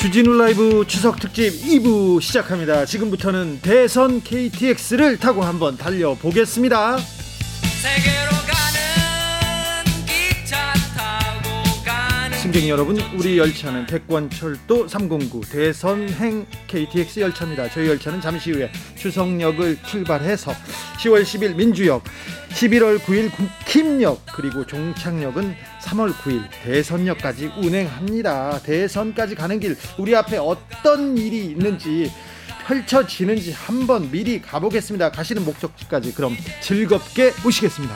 주진우 라이브 추석 특집 2부 시작합니다. 지금부터는 대선 KTX를 타고 한번 달려보겠습니다. 승객 여러분, 우리 열차는 백권철도 309 대선행 KTX 열차입니다. 저희 열차는 잠시 후에 추석역을 출발해서 10월 10일 민주역, 11월 9일 김역, 그리고 종착역은 3월 9일 대선역까지 운행합니다. 대선까지 가는 길, 우리 앞에 어떤 일이 있는지 펼쳐지는지 한번 미리 가보겠습니다. 가시는 목적지까지 그럼 즐겁게 모시겠습니다.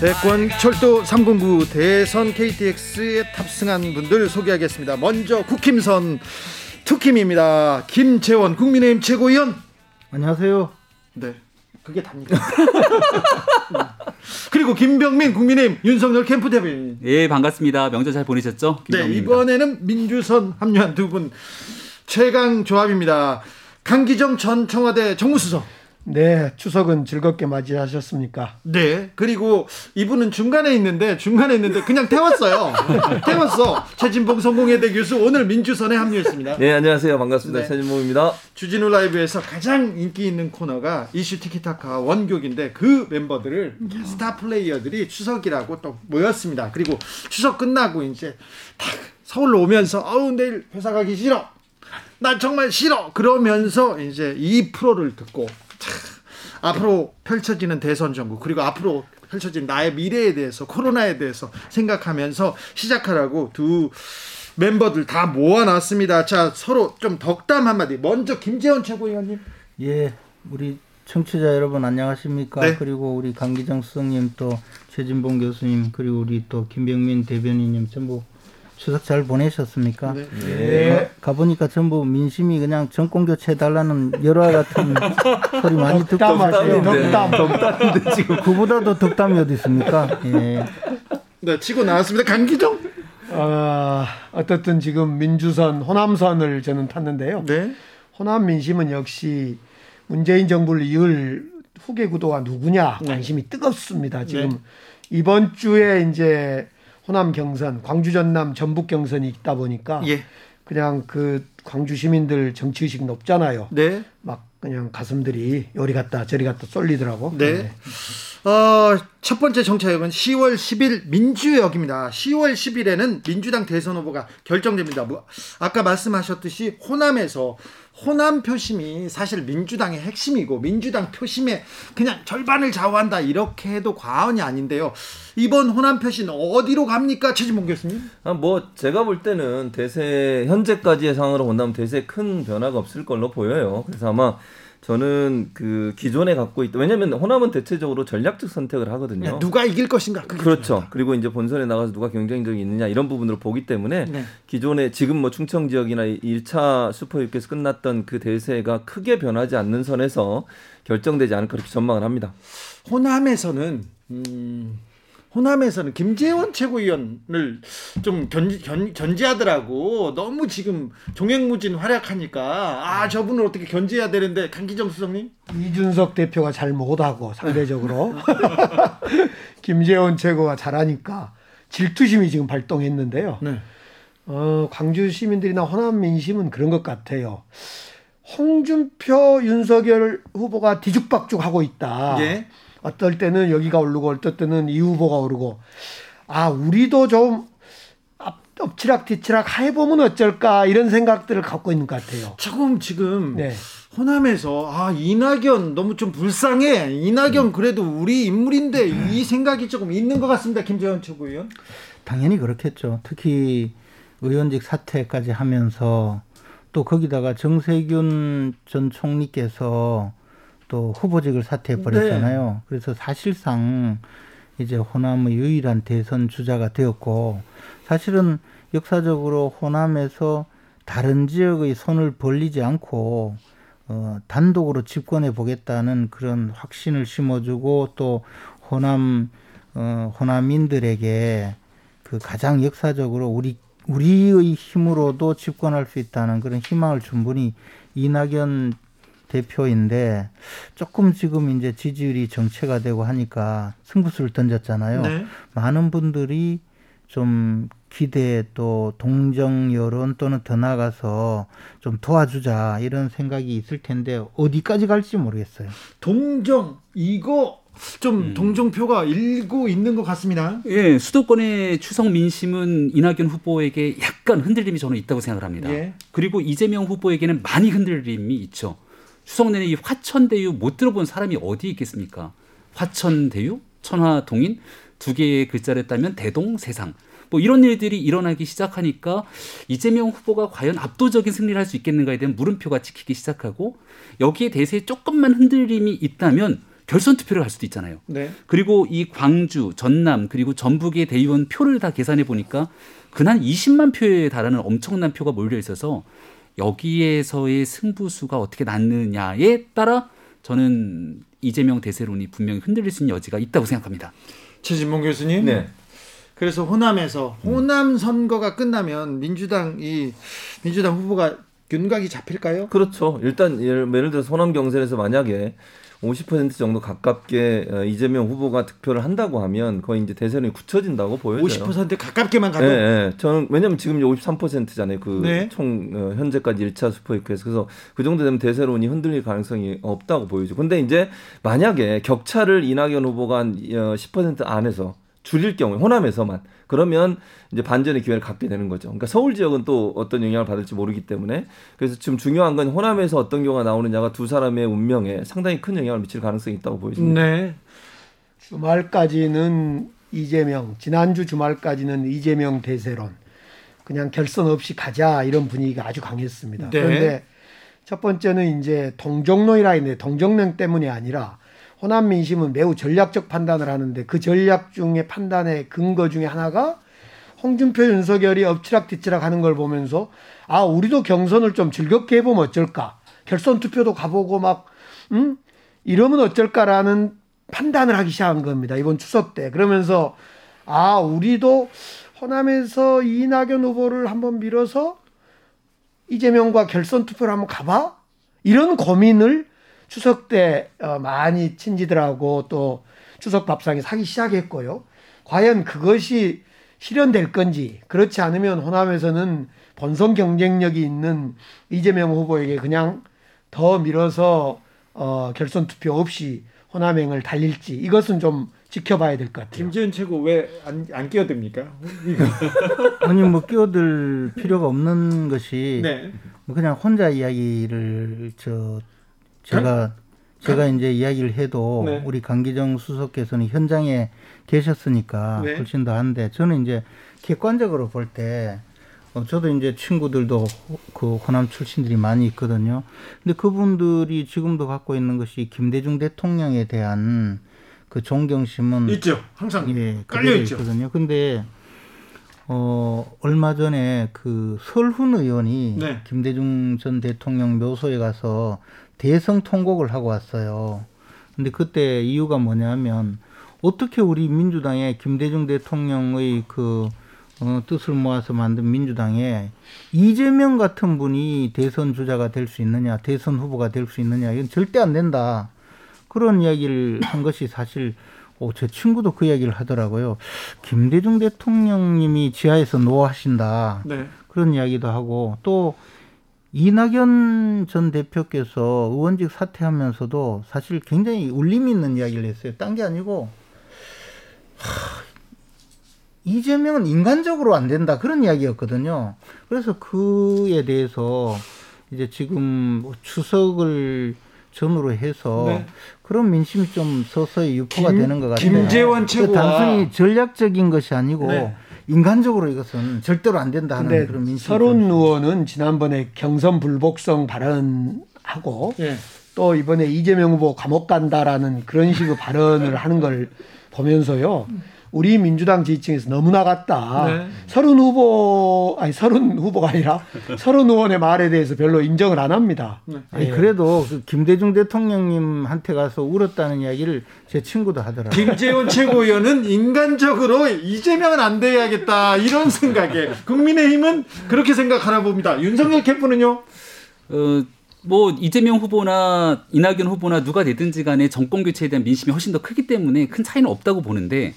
대권 철도 309 대선 KTX에 탑승한 분들 소개하겠습니다. 먼저 국힘선 투킴입니다. 김재원 국민의힘 최고위원. 안녕하세요. 네. 그게 답니까? 그리고 김병민 국민의힘 윤석열 캠프 대변인. 예, 반갑습니다. 명절 잘 보내셨죠? 네, 이번에는 민주선 합류한 두 분 최강 조합입니다. 강기정 전 청와대 정무수석. 네, 추석은 즐겁게 맞이하셨습니까? 네, 그리고 이분은 중간에 있는데 중간에 있는데 그냥 태웠어요. 태웠어. 최진봉 성공회대 교수 오늘 민주선에 합류했습니다. 네, 안녕하세요. 반갑습니다. 네. 최진봉입니다. 주진우 라이브에서 가장 인기 있는 코너가 이슈 티키타카 원곡인데 그 멤버들을 스타 플레이어들이 추석이라고 또 모였습니다. 그리고 추석 끝나고 이제 딱 서울로 오면서 어우 내일 회사 가기 싫어. 난 정말 싫어. 그러면서 이제 이 프로를 듣고 앞으로 펼쳐지는 대선 정국 그리고 앞으로 펼쳐진 나의 미래에 대해서 코로나에 대해서 생각하면서 시작하라고 두 멤버들 다 모아놨습니다. 자 서로 좀 덕담 한마디. 먼저 김재원 최고위원님. 예, 우리 청취자 여러분 안녕하십니까? 네. 그리고 우리 강기정 수석님 또 최진봉 교수님 그리고 우리 또 김병민 대변인님 전부 추석 잘 보내셨습니까? 네. 네. 가, 보니까 전부 민심이 그냥 정권 교체 해달라는 열화 같은 소리 많이 듣고 있어요. 덕담, 덕담인데 지금 그보다도 덕담이 어디 있습니까? 예. 네, 치고 나왔습니다. 강기정. 어, 어떻든 지금 민주선, 호남선을 저는 탔는데요. 네. 호남 민심은 역시 문재인 정부를 이을 후계 구도가 누구냐 네. 관심이 네. 뜨겁습니다. 지금 네. 이번 주에 이제 호남 경선, 광주 전남 전북 경선이 있다 보니까 예. 그냥 그 광주 시민들 정치 의식 높잖아요. 네. 막 그냥 가슴들이 요리 갔다 저리 갔다 쏠리더라고. 네. 네. 어, 첫 번째 정차역은 10월 10일 민주역입니다. 10월 10일에는 민주당 대선 후보가 결정됩니다. 뭐, 아까 말씀하셨듯이 호남에서 호남 표심이 사실 민주당의 핵심이고 민주당 표심의 그냥 절반을 좌우한다 이렇게 해도 과언이 아닌데요. 이번 호남 표심 어디로 갑니까, 최진봉 교수님? 아, 뭐 제가 볼 때는 대세 현재까지의 상황으로 본다면 대세 큰 변화가 없을 걸로 보여요. 그래서 아마 저는 그 기존에 갖고 있다. 왜냐하면 호남은 대체적으로 전략적 선택을 하거든요. 네, 누가 이길 것인가. 그렇죠. 중요하다. 그리고 이제 본선에 나가서 누가 경쟁력이 있느냐 이런 부분으로 보기 때문에 네. 기존에 지금 뭐 충청 지역이나 1차 슈퍼유께서 끝났던 그 대세가 크게 변하지 않는 선에서 결정되지 않을까 그렇게 전망을 합니다. 호남에서는 음, 호남에서는 김재원 최고위원을 좀 견, 견, 견제하더라고. 너무 지금 종횡무진 활약하니까 아 저분을 어떻게 견제해야 되는데 강기정 수석님? 이준석 대표가 잘 못하고 상대적으로 김재원 최고가 잘하니까 질투심이 지금 발동했는데요. 네. 어, 광주 시민들이나 호남 민심은 그런 것 같아요. 홍준표 윤석열 후보가 뒤죽박죽 하고 있다. 예. 어떨 때는 여기가 오르고 어떨 때는 이 후보가 오르고 아 우리도 좀 엎치락 뒤치락 해보면 어쩔까 이런 생각들을 갖고 있는 것 같아요. 조금 지금 네. 호남에서 아 이낙연 너무 좀 불쌍해 이낙연 음. 그래도 우리 인물인데 음. 이 생각이 조금 있는 것 같습니다 김재원 최고위원. 당연히 그렇겠죠. 특히 의원직 사퇴까지 하면서 또 거기다가 정세균 전 총리께서 또 후보직을 사퇴해 버렸잖아요. 네. 그래서 사실상 이제 호남의 유일한 대선 주자가 되었고 사실은 역사적으로 호남에서 다른 지역의 손을 벌리지 않고 어, 단독으로 집권해 보겠다는 그런 확신을 심어주고 또 호남 어, 호남인들에게 그 가장 역사적으로 우리 우리의 힘으로도 집권할 수 있다는 그런 희망을 준 분이 이낙연 대표인데 조금 지금 이제 지지율이 정체가 되고 하니까 승부수를 던졌잖아요. 네. 많은 분들이 좀 기대 또 동정 여론 또는 더 나가서 좀 도와주자 이런 생각이 있을 텐데 어디까지 갈지 모르겠어요. 동정 이거 좀 음. 동정표가 일고 있는 것 같습니다. 예, 수도권의 추석 민심은 이낙연 후보에게 약간 흔들림이 저는 있다고 생각을 합니다. 예. 그리고 이재명 후보에게는 많이 흔들림이 있죠. 추석 내내 이 화천대유 못 들어본 사람이 어디 있겠습니까? 화천대유, 천화동인 두 개의 글자를 따면 대동 세상. 뭐 이런 일들이 일어나기 시작하니까 이재명 후보가 과연 압도적인 승리를 할 수 있겠는가에 대한 물음표가 찍히기 시작하고 여기에 대해서 조금만 흔들림이 있다면 결선 투표를 할 수도 있잖아요. 네. 그리고 이 광주, 전남 그리고 전북의 대의원 표를 다 계산해 보니까 근한 20만 표에 달하는 엄청난 표가 몰려 있어서 여기에서의 승부수가 어떻게 났느냐에 따라 저는 이재명 대세론이 분명히 흔들릴 수 있는 여지가 있다고 생각합니다. 최진봉 교수님. 네. 그래서 호남에서 호남 선거가 끝나면 민주당 이 민주당 후보가 윤곽이 잡힐까요? 그렇죠. 일단 예를, 예를 들어서 호남 경선에서 만약에 50% 정도 가깝게 어, 이재명 후보가 득표를 한다고 하면 거의 이제 대선이 굳혀진다고 보여져요. 50% 가깝게만 가도. 네, 네. 저는 왜냐면 지금 이제 53%잖아요. 그총 네. 어, 현재까지 1차 슈퍼이크에서 그래서 그 정도 되면 대세론이 흔들릴 가능성이 없다고 보이죠. 근데 이제 만약에 격차를 이낙연 후보가 한 10% 어, 안에서 줄일 경우에 호남에서만 그러면 이제 반전의 기회를 갖게 되는 거죠. 그러니까 서울 지역은 또 어떤 영향을 받을지 모르기 때문에 그래서 지금 중요한 건 호남에서 어떤 경우가 나오느냐가 두 사람의 운명에 상당히 큰 영향을 미칠 가능성이 있다고 보여집니다. 네. 주말까지는 이재명, 지난주 주말까지는 이재명 대세론 그냥 결선 없이 가자 이런 분위기가 아주 강했습니다. 네. 그런데 첫 번째는 이제 동정론이라 했는데 동정론 때문이 아니라 호남 민심은 매우 전략적 판단을 하는데 그 전략 중에 판단의 근거 중에 하나가 홍준표 윤석열이 엎치락뒤치락 하는 걸 보면서 아 우리도 경선을 좀 즐겁게 해보면 어쩔까? 결선 투표도 가보고 막 음? 이러면 어쩔까라는 판단을 하기 시작한 겁니다. 이번 추석 때. 그러면서 아 우리도 호남에서 이낙연 후보를 한번 밀어서 이재명과 결선 투표를 한번 가봐? 이런 고민을 추석 때 어, 많이 친지들하고 또 추석 밥상에 사기 시작했고요. 과연 그것이 실현될 건지 그렇지 않으면 호남에서는 본선 경쟁력이 있는 이재명 후보에게 그냥 더 밀어서 어, 결선 투표 없이 호남행을 달릴지 이것은 좀 지켜봐야 될 것 같아요. 김지현 최고 왜안 안 끼어듭니까? 아니 뭐 끼어들 필요가 없는 것이 네. 뭐 그냥 혼자 이야기를 저 제가 제가 이제 이야기를 해도 네. 우리 강기정 수석께서는 현장에 계셨으니까 네. 훨씬 더 한데 저는 이제 객관적으로 볼때 어, 저도 이제 친구들도 그 호남 출신들이 많이 있거든요. 근데 그분들이 지금도 갖고 있는 것이 김대중 대통령에 대한 그 존경심은 있죠. 항상 예, 깔려 있죠. 있거든요. 근데 어 얼마 전에 그 설훈 의원이 네. 김대중 전 대통령 묘소에 가서 대성 통곡을 하고 왔어요. 근데 그때 이유가 뭐냐면 어떻게 우리 민주당의 김대중 대통령의 그 어, 뜻을 모아서 만든 민주당에 이재명 같은 분이 대선 주자가 될 수 있느냐, 대선 후보가 될 수 있느냐, 이건 절대 안 된다. 그런 이야기를 한 것이 사실, 오, 제 친구도 그 이야기를 하더라고요. 김대중 대통령님이 지하에서 노하신다. 네. 그런 이야기도 하고, 또 이낙연 전 대표께서 의원직 사퇴하면서도 사실 굉장히 울림 있는 이야기를 했어요. 딴 게 아니고 하, 이재명은 인간적으로 안 된다 그런 이야기였거든요. 그래서 그에 대해서 이제 지금 뭐 추석을 전후로 해서 네. 그런 민심이 좀 서서히 유포가 김, 되는 것 같아요. 김재원 최고 단순히 전략적인 것이 아니고 네. 인간적으로 이것은 절대로 안 된다 하는 그런 민심. 서른 의원은 지난번에 경선 불복성 발언하고 예. 또 이번에 이재명 후보 감옥 간다라는 그런 식의 발언을 하는 걸 보면서요. 우리 민주당 지지층에서 너무 나갔다. 네. 서른 후보 아니 서른 후보가 아니라 서른 의원의 말에 대해서 별로 인정을 안 합니다. 네. 아니, 예. 그래도 그 김대중 대통령님한테 가서 울었다는 이야기를 제 친구도 하더라고요. 김재원 최고위원은 인간적으로 이재명은 안 돼야겠다 이런 생각에 국민의힘은 그렇게 생각하나 봅니다. 윤석열 캠프는요? 어, 뭐 이재명 후보나 이낙연 후보나 누가 되든지 간에 정권 교체에 대한 민심이 훨씬 더 크기 때문에 큰 차이는 없다고 보는데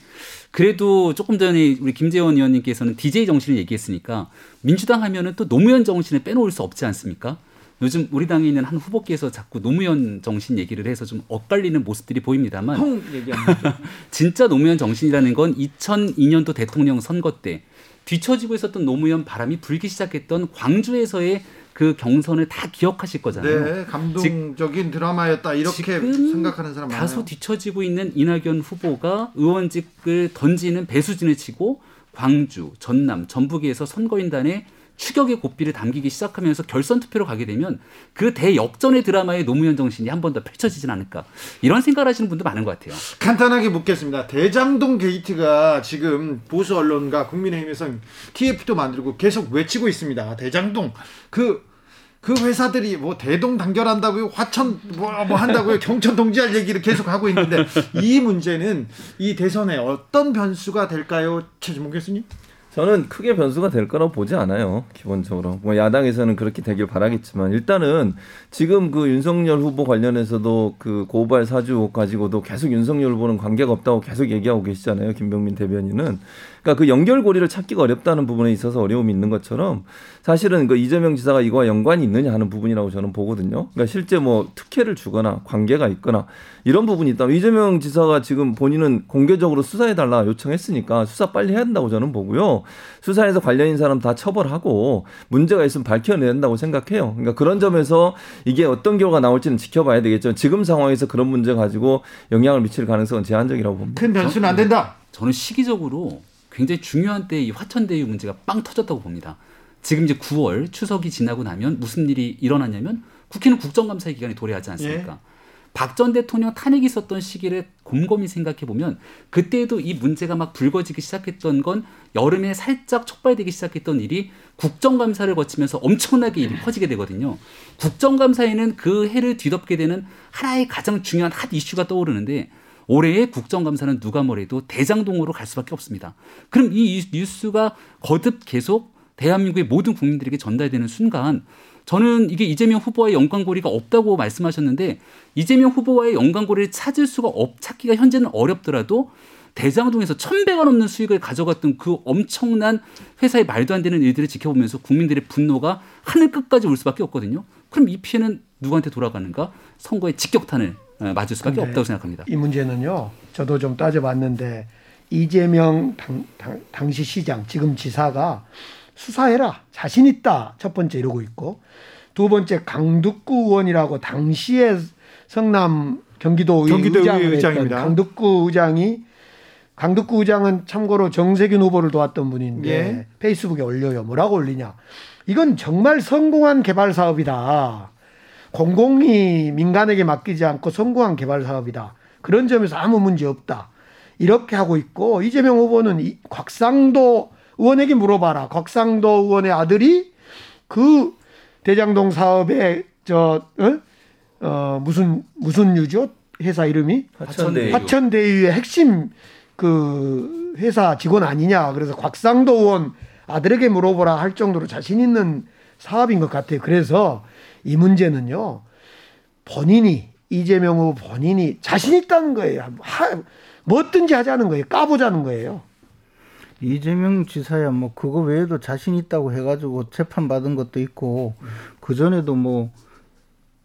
그래도 조금 전에 우리 김재원 의원님께서는 DJ 정신을 얘기했으니까 민주당 하면은 또 노무현 정신을 빼놓을 수 없지 않습니까? 요즘 우리 당에 있는 한 후보께서 자꾸 노무현 정신 얘기를 해서 좀 엇갈리는 모습들이 보입니다만 진짜 노무현 정신이라는 건 2002년도 대통령 선거 때 뒤처지고 있었던 노무현 바람이 불기 시작했던 광주에서의 그 경선을 다 기억하실 거잖아요. 네, 감동적인 드라마였다 이렇게 생각하는 사람 많아요. 다소 뒤처지고 있는 이낙연 후보가 의원직을 던지는 배수진을 치고 광주, 전남, 전북에서 선거인단에 추격의 고삐를 담기기 시작하면서 결선 투표로 가게 되면 그 대역전의 드라마의 노무현 정신이 한 번 더 펼쳐지진 않을까 이런 생각을 하시는 분도 많은 것 같아요. 간단하게 묻겠습니다. 대장동 게이트가 지금 보수 언론과 국민의힘에서 TF도 만들고 계속 외치고 있습니다. 대장동 그 그 회사들이 뭐 대동 단결한다고요, 화천 뭐, 뭐 한다고요, 경천 동지할 얘기를 계속 하고 있는데 이 문제는 이 대선에 어떤 변수가 될까요, 최진봉 교수님? 저는 크게 변수가 될 거라고 보지 않아요. 기본적으로. 뭐 야당에서는 그렇게 되길 바라겠지만 일단은 지금 그 윤석열 후보 관련해서도 그 고발 사주 가지고도 계속 윤석열 후보는 관계가 없다고 계속 얘기하고 계시잖아요. 김병민 대변인은. 그러니까 그 연결고리를 찾기가 어렵다는 부분에 있어서 어려움이 있는 것처럼 사실은 그 이재명 지사가 이거와 연관이 있느냐 하는 부분이라고 저는 보거든요. 그러니까 실제 뭐 특혜를 주거나 관계가 있거나 이런 부분이 있다. 이재명 지사가 지금 본인은 공개적으로 수사해 달라 요청했으니까 수사 빨리 해야 된다고 저는 보고요. 수사에서 관련인 사람 다 처벌하고 문제가 있으면 밝혀내야 된다고 생각해요. 그러니까 그런 점에서 이게 어떤 결과가 나올지는 지켜봐야 되겠죠. 지금 상황에서 그런 문제 가지고 영향을 미칠 가능성은 제한적이라고 봅니다. 큰 변수는 안 된다. 저는 시기적으로 굉장히 중요한 때이 화천대유 문제가 빵 터졌다고 봅니다. 지금 이제 9월 추석이 지나고 나면 무슨 일이 일어났냐면 국회는 국정감사 기간이 도래하지 않습니까? 예. 박 전 대통령 탄핵이 있었던 시기를 곰곰이 생각해 보면 그때도 이 문제가 막 불거지기 시작했던 건 여름에 살짝 촉발되기 시작했던 일이 국정감사를 거치면서 엄청나게 일이 퍼지게 되거든요. 국정감사에는 그 해를 뒤덮게 되는 하나의 가장 중요한 핫 이슈가 떠오르는데 올해의 국정감사는 누가 뭐래도 대장동으로 갈 수밖에 없습니다. 그럼 이 뉴스가 거듭 계속 대한민국의 모든 국민들에게 전달되는 순간 저는 이게 이재명 후보와의 연관고리가 없다고 말씀하셨는데 이재명 후보와의 연관고리를 찾을 수가 없, 찾기가 현재는 어렵더라도 대장동에서 천배가 넘는 수익을 가져갔던 그 엄청난 회사의 말도 안 되는 일들을 지켜보면서 국민들의 분노가 하늘 끝까지 올 수밖에 없거든요. 그럼 이 피해는 누구한테 돌아가는가? 선거의 직격탄을 어, 맞을 수밖에 없다고 생각합니다. 이 문제는요. 저도 좀 따져봤는데 이재명 당, 당, 당시 시장 지금 지사가 수사해라 자신 있다 첫 번째 이러고 있고 두 번째 강두구 의원이라고 당시에 성남 경기도 의장입니다. 강두구 의장이 강두구 의장은 참고로 정세균 후보를 도왔던 분인데 예. 페이스북에 올려요. 뭐라고 올리냐? 이건 정말 성공한 개발 사업이다. 공공이 민간에게 맡기지 않고 성공한 개발 사업이다. 그런 점에서 아무 문제 없다. 이렇게 하고 있고 이재명 후보는 이 곽상도 의원에게 물어봐라. 곽상도 의원의 아들이 그 대장동 사업에 저 어? 어 무슨 무슨 유죠? 회사 이름이 화천대유. 화천대유의 핵심 그 회사 직원 아니냐. 그래서 곽상도 의원 아들에게 물어보라 할 정도로 자신 있는 사업인 것 같아요. 그래서 이 문제는요. 본인이 이재명 후보 본인이 자신 있다는 거예요. 하, 뭐든지 하자는 거예요. 까보자는 거예요. 이재명 지사야 뭐 그거 외에도 자신 있다고 해가지고 재판 받은 것도 있고 그 전에도 뭐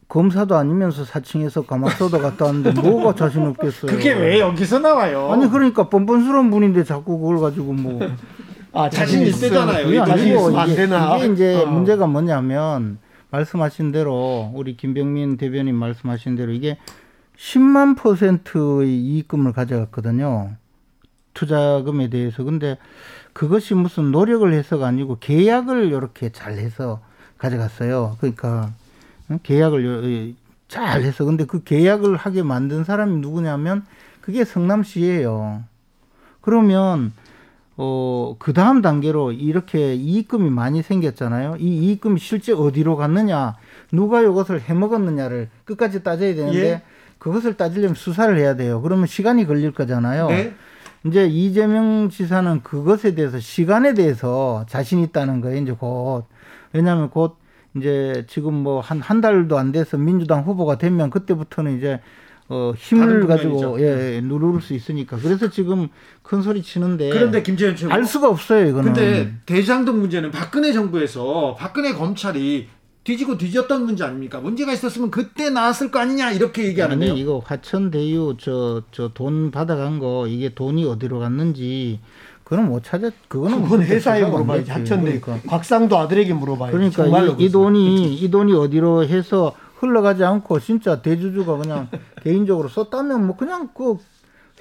검사도 아니면서 사칭해서 가마솥도 갔다 왔는데 뭐가 자신 없겠어요. 그게 왜 여기서 나와요? 아니 그러니까 뻔뻔스러운 분인데 자꾸 그걸 가지고 뭐 아, 자신 있대잖아요. 자신 있으면 안 되나? 이게 이제 어. 문제가 뭐냐면 말씀하신 대로 우리 김병민 대변인 말씀하신 대로 이게 10만 퍼센트의 이익금을 가져갔거든요. 투자금에 대해서. 근데 그것이 무슨 노력을 해서가 아니고 계약을 이렇게 잘 해서 가져갔어요. 그러니까 계약을 잘 해서 근데 그 계약을 하게 만든 사람이 누구냐면 그게 성남시예요. 그러면 어, 그 다음 단계로 이렇게 이익금이 많이 생겼잖아요. 이 이익금이 실제 어디로 갔느냐, 누가 이것을 해먹었느냐를 끝까지 따져야 되는데, 예. 그것을 따지려면 수사를 해야 돼요. 그러면 시간이 걸릴 거잖아요. 네. 이제 이재명 지사는 그것에 대해서 시간에 대해서 자신 있다는 거예요. 이제 곧. 왜냐하면 곧 이제 지금 뭐 한 한 달도 안 돼서 민주당 후보가 되면 그때부터는 이제 어, 힘을 가지고 예, 예, 누를 수 있으니까 그래서 지금 큰 소리 치는데 그런데 김재현 최고 알 수가 없어요 이거는. 근데 대장동 문제는 박근혜 정부에서 박근혜 검찰이 뒤지고 뒤졌던 문제 아닙니까? 문제가 있었으면 그때 나왔을 거 아니냐 이렇게 얘기하는데요. 아니 이거 화천대유 저 저 돈 받아간 거 이게 돈이 어디로 갔는지 그건 못 찾아. 그거는 그건 회사에 물어봐야지. 하천대 그러니까. 곽상도 아들에게 물어봐야지. 그러니까 이, 이 돈이 이 돈이 어디로 해서 흘러가지 않고 진짜 대주주가 그냥 개인적으로 썼다면 뭐 그냥 그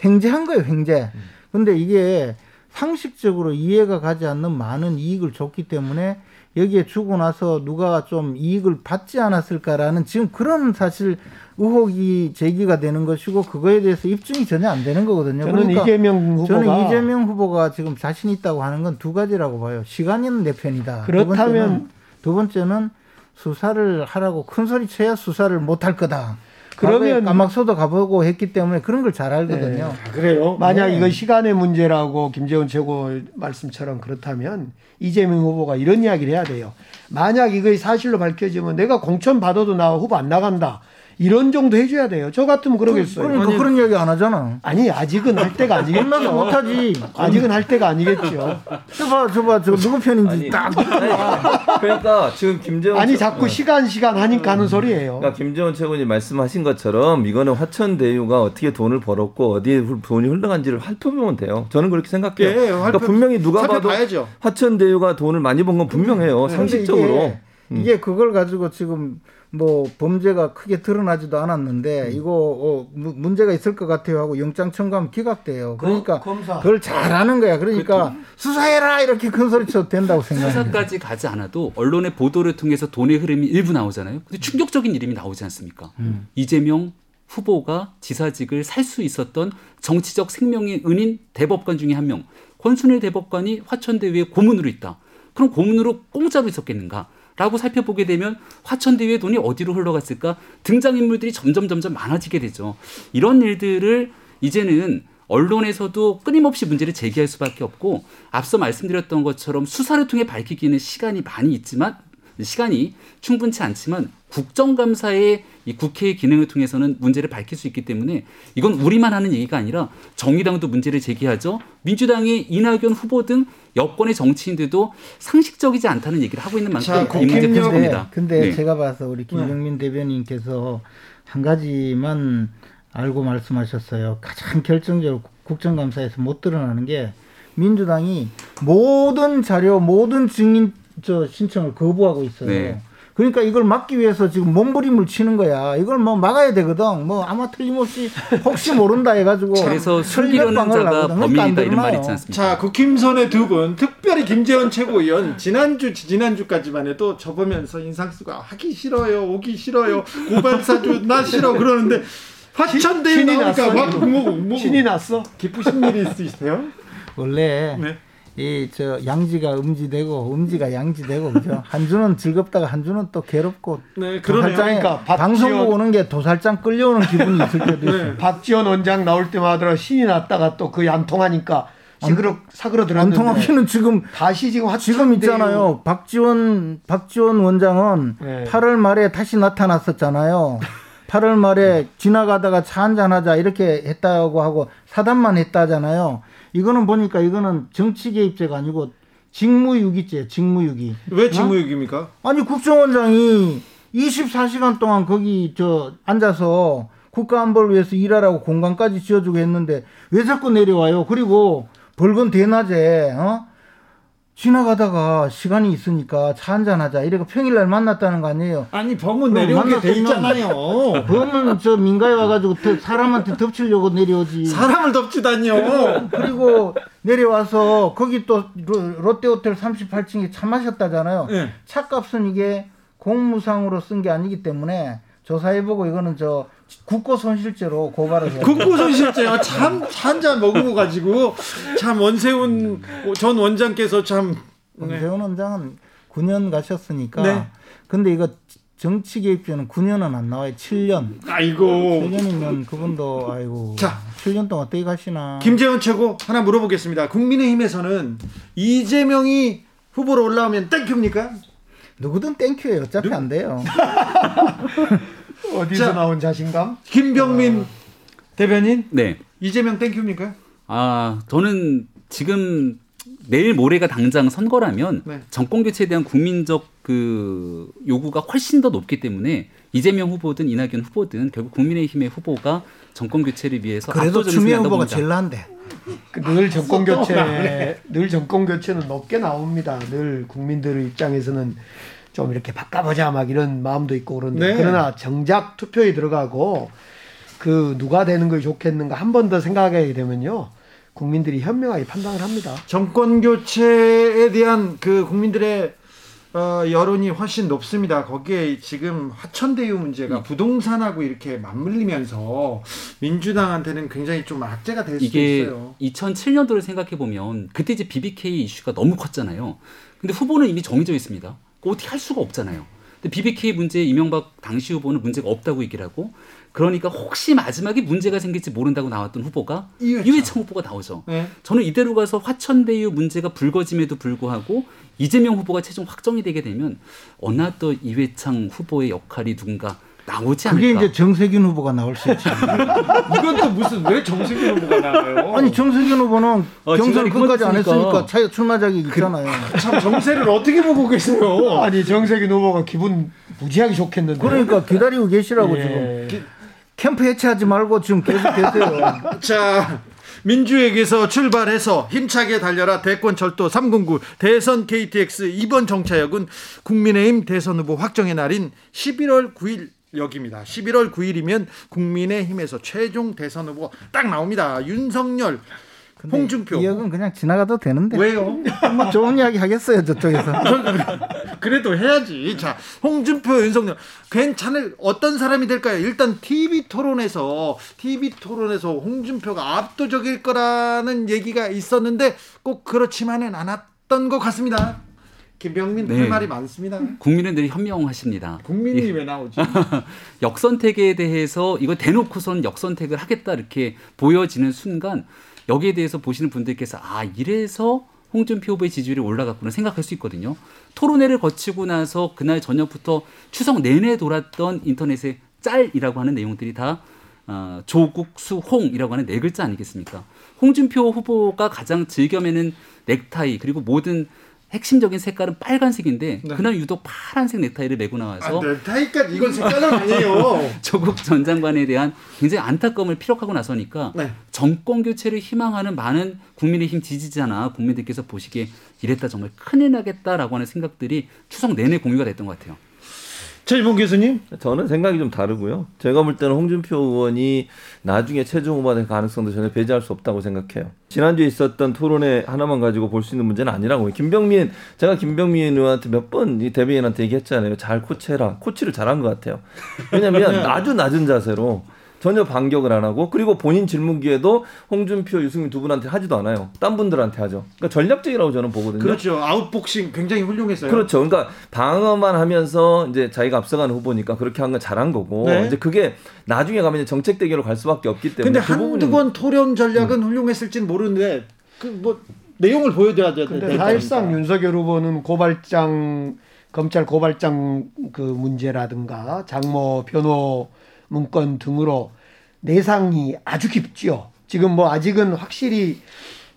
횡재한 거예요, 횡재. 근데 이게 상식적으로 이해가 가지 않는 많은 이익을 줬기 때문에 여기에 주고 나서 누가 좀 이익을 받지 않았을까라는 지금 그런 사실 의혹이 제기가 되는 것이고 그거에 대해서 입증이 전혀 안 되는 거거든요. 저는 그러니까 이재명 후보가 저는 이재명 후보가 지금 자신 있다고 하는 건 두 가지라고 봐요. 시간은 내 편이다. 그렇다면 두 번째는, 두 번째는 수사를 하라고 큰 소리 쳐야 수사를 못 할 거다. 그러면 까막소도 가보고 했기 때문에 그런 걸 잘 알거든요. 네. 아, 그래요? 만약 네. 이건 시간의 문제라고 김재원 최고 말씀처럼 그렇다면 이재명 후보가 이런 이야기를 해야 돼요. 만약 이거 사실로 밝혀지면 내가 공천 받아도 나 후보 안 나간다. 이런 정도 해줘야 돼요. 저 같으면 그러겠어요. 그러니까 아니, 그런 얘기 안 하잖아. 아니 아직은 할 때가 아니겠죠. 못하지. 아직은 할 때가 아니겠죠. 저봐 저봐 저 누구 편인지 아니, 딱. 그러니까 지금 김재원 아니 자꾸 시간 시간 하니까 하는 소리예요. 그러니까 김재원 최고님 말씀하신 것처럼 이거는 화천대유가 어떻게 돈을 벌었고 어디에 돈이 흘러간지를 살펴보면 돼요. 저는 그렇게 생각해요. 예, 그러니까 분명히 누가 봐도 봐야죠. 화천대유가 돈을 많이 번 건 분명해요. 상식적으로. 이게, 음. 이게 그걸 가지고 지금 뭐 범죄가 크게 드러나지도 않았는데 음. 이거 어, 문제가 있을 것 같아요 하고 영장 청구하면 기각돼요. 그러니까 검사. 그걸 잘하는 거야. 그러니까 그, 수사해라 이렇게 큰 소리 쳐도 된다고 생각해요. 수사까지 가지 않아도 언론의 보도를 통해서 돈의 흐름이 일부 나오잖아요. 근데 충격적인 이름이 나오지 않습니까? 음. 이재명 후보가 지사직을 살 수 있었던 정치적 생명의 은인 대법관 중에 한 명, 권순일 대법관이 화천대유에 고문으로 있다. 그럼 고문으로 공짜로 있었겠는가? 라고 살펴보게 되면 화천대유의 돈이 어디로 흘러갔을까 등장인물들이 점점 점점 많아지게 되죠. 이런 일들을 이제는 언론에서도 끊임없이 문제를 제기할 수밖에 없고 앞서 말씀드렸던 것처럼 수사를 통해 밝히기는 시간이 많이 있지만 시간이 충분치 않지만 국정감사의 이 국회의 기능을 통해서는 문제를 밝힐 수 있기 때문에 이건 우리만 하는 얘기가 아니라 정의당도 문제를 제기하죠. 민주당의 이낙연 후보 등 여권의 정치인들도 상식적이지 않다는 얘기를 하고 있는 만큼 자, 이 문제 니다 근데 네. 제가 봐서 우리 김병민 네. 대변인께서 한 가지만 알고 말씀하셨어요. 가장 결정적으로 국정감사에서 못 드러나는 게 민주당이 모든 자료, 모든 증인 저 신청을 거부하고 있어요. 네. 그러니까 이걸 막기 위해서 지금 몸부림을 치는 거야. 이걸 뭐 막아야 되거든. 뭐 아마 틀림없이 혹시 모른다 해가지고 그래서 숨기려는 자가 그러니까 범인이다 이런 말이 있지 않습니까? 자, 국힘선의 두 분, 특별히 김재원 최고위원 지난주 지난주까지만 해도 접으면서 인상 쓰고 하기 싫어요, 오기 싫어요, 고발사주 나 싫어 그러는데 화천대유 나오니까 막 뭐, 뭐, 신이 났어? 기쁘신 일이 있으세요? 원래. 네. 이 저 양지가 음지되고 음지가 양지되고 그죠? 한 주는 즐겁다가 한 주는 또 괴롭고 네, 그러니까 방송국 오는 게 도살장 끌려오는 기분이 있을 때도 네. 있어요. 박지원 원장 나올 때마다 신이 났다가 또그안 통하니까 사그러 사그러 들었는데 안 통하기는 지금 다시 지금 지금 있잖아요. 박지원 박지원 원장은 네. 8월 말에 다시 나타났었잖아요. 8월 말에 지나가다가 차 한잔 하자 이렇게 했다고 하고 사단만 했다잖아요. 이거는 보니까 이거는 정치 개입죄가 아니고 직무유기죄, 직무유기. 왜 직무유기입니까? 어? 아니 국정원장이 24시간 동안 거기 저 앉아서 국가안보를 위해서 일하라고 공간까지 지어주고 했는데 왜 자꾸 내려와요? 그리고 벌건 대낮에 어? 지나가다가 시간이 있으니까 차 한잔 하자. 이래가 평일날 만났다는 거 아니에요? 아니, 범은 내려오게 돼 있잖아요. 범은 저 민가에 와가지고 사람한테 덮치려고 내려오지. 사람을 덮치다니요. 그리고 내려와서 거기 또 롯데호텔 38층에 차 마셨다잖아요. 네. 차값은 이게 공무상으로 쓴 게 아니기 때문에 조사해보고 이거는 저 국고 손실죄로 고발을 해요. 국고 손실죄요. 참 한잔 먹고 가지고 참 원세훈 전 원장께서 참 원세훈 원장은 9년 가셨으니까. 네. 근데 이거 정치 개입죄는 9년은 안 나와요. 7년. 아이고. 7년이면 그분도 아이고. 자, 7년 동안 어떻게 가시나. 김재원 최고 하나 물어보겠습니다. 국민의힘에서는 이재명이 후보로 올라오면 땡큐입니까? 누구든 땡큐예요. 어차피 누... 안 돼요. 어디서 자, 나온 자신감? 김병민 어... 대변인. 네. 이재명 thank you입니까? 아, 저는 지금 내일 모레가 당장 선거라면 네. 정권 교체에 대한 국민적 그 요구가 훨씬 더 높기 때문에 이재명 후보든 이낙연 후보든 결국 국민의힘의 후보가 정권 교체를 위해서 그래도 추미애 후보가 제일 난데. 그늘 정권 교체 늘 정권 교체는 높게 나옵니다. 늘 국민들의 입장에서는 좀 이렇게 바꿔보자 막 이런 마음도 있고 그런데 네. 그러나 정작 투표에 들어가고 그 누가 되는 게 좋겠는가 한 번 더 생각하게 되면요. 국민들이 현명하게 판단을 합니다. 정권 교체에 대한 그 국민들의 어, 여론이 훨씬 높습니다. 거기에 지금 화천대유 문제가 이, 부동산하고 이렇게 맞물리면서 민주당한테는 굉장히 좀 악재가 될 수도 있어요. 2007년도를 생각해 보면 그때 이제 BBK 이슈가 너무 컸잖아요. 근데 후보는 이미 정해져 있습니다. 어떻게 할 수가 없잖아요. 근데 BBK 문제 이명박 당시 후보는 문제가 없다고 얘기를 하고 그러니까 혹시 마지막에 문제가 생길지 모른다고 나왔던 후보가 이회창, 이회창 후보가 나오죠. 네. 저는 이대로 가서 화천대유 문제가 불거짐에도 불구하고 이재명 후보가 최종 확정이 되게 되면 어느 또 이회창 후보의 역할이 누군가 나오지 않을까? 그게 이제 정세균 후보가 나올 수 있지. 이건 또 무슨 왜 정세균 후보가 나와요? 아니 정세균 후보는 어, 경선 끝까지 안 했으니까 차, 출마 자격이 그, 있잖아요. 그, 참 정세를 어떻게 보고 계세요? 아니 정세균 후보가 기분 무지하게 좋겠는데. 그러니까 기다리고 계시라고 예. 지금. 캠프 해체하지 말고 지금 계속 계세요. 자, 민주에게서 출발해서 힘차게 달려라 대권 철도 309 대선 KTX 이번 정차역은 국민의힘 대선 후보 확정의 날인 11월 9일 역입니다. 11월 9일이면 국민의힘에서 최종 대선 후보 딱 나옵니다. 윤석열 홍준표. 이 역은 그냥 지나가도 되는데. 왜요? 뭐 좋은 이야기 하겠어요, 저쪽에서. 그래도 해야지. 자, 홍준표, 윤석열. 괜찮을, 어떤 사람이 될까요? 일단 TV 토론에서, TV 토론에서 홍준표가 압도적일 거라는 얘기가 있었는데 꼭 그렇지만은 않았던 것 같습니다. 김병민 네. 할 말이 많습니다. 국민은 늘 현명하십니다. 국민이 왜 나오지? 역선택에 대해서 이거 대놓고선 역선택을 하겠다 이렇게 보여지는 순간 여기에 대해서 보시는 분들께서 아 이래서 홍준표 후보의 지지율이 올라갔구나 생각할 수 있거든요. 토론회를 거치고 나서 그날 저녁부터 추석 내내 돌았던 인터넷의 짤이라고 하는 내용들이 다 어, 조국 수 홍이라고 하는 네 글자 아니겠습니까? 홍준표 후보가 가장 즐겨 매는 넥타이 그리고 모든 핵심적인 색깔은 빨간색인데 네. 그날 유독 파란색 넥타이를 메고 나와서 아, 넥타이까지 이건 색깔은 아니에요. 조국 전 장관에 대한 굉장히 안타까움을 피력하고 나서니까 네. 정권 교체를 희망하는 많은 국민의힘 지지자나 국민들께서 보시기에 이랬다 정말 큰일 나겠다라고 하는 생각들이 추석 내내 공유가 됐던 것 같아요. 최일봉 교수님? 저는 생각이 좀 다르고요. 제가 볼 때는 홍준표 의원이 나중에 최종 될 가능성도 전혀 배제할 수 없다고 생각해요. 지난주에 있었던 토론회 하나만 가지고 볼 수 있는 문제는 아니라고. 김병민, 제가 김병민 의원한테 몇 번 이 대변인한테 얘기했잖아요. 잘 코치해라. 코치를 잘한 것 같아요. 왜냐면 아주 낮은 자세로 전혀 반격을 안 하고 그리고 본인 질문 기에도 홍준표, 유승민 두 분한테 하지도 않아요. 딴 분들한테 하죠. 그러니까 전략적이라고 저는 보거든요. 그렇죠. 아웃복싱 굉장히 훌륭했어요. 그렇죠. 그러니까 방어만 하면서 이제 자기가 앞서가는 후보니까 그렇게 한 건 잘한 거고 네. 이제 그게 나중에 가면 정책 대결로 갈 수밖에 없기 때문에. 근데 그 한두 번 토론 전략은 음. 훌륭했을지는 모르는데 그뭐 내용을 보여줘야 돼. 근데 사실상 윤석열 후보는 고발장 검찰 고발장 그 문제라든가 장모 변호 문건 등으로 내상이 아주 깊지요. 지금 뭐 아직은 확실히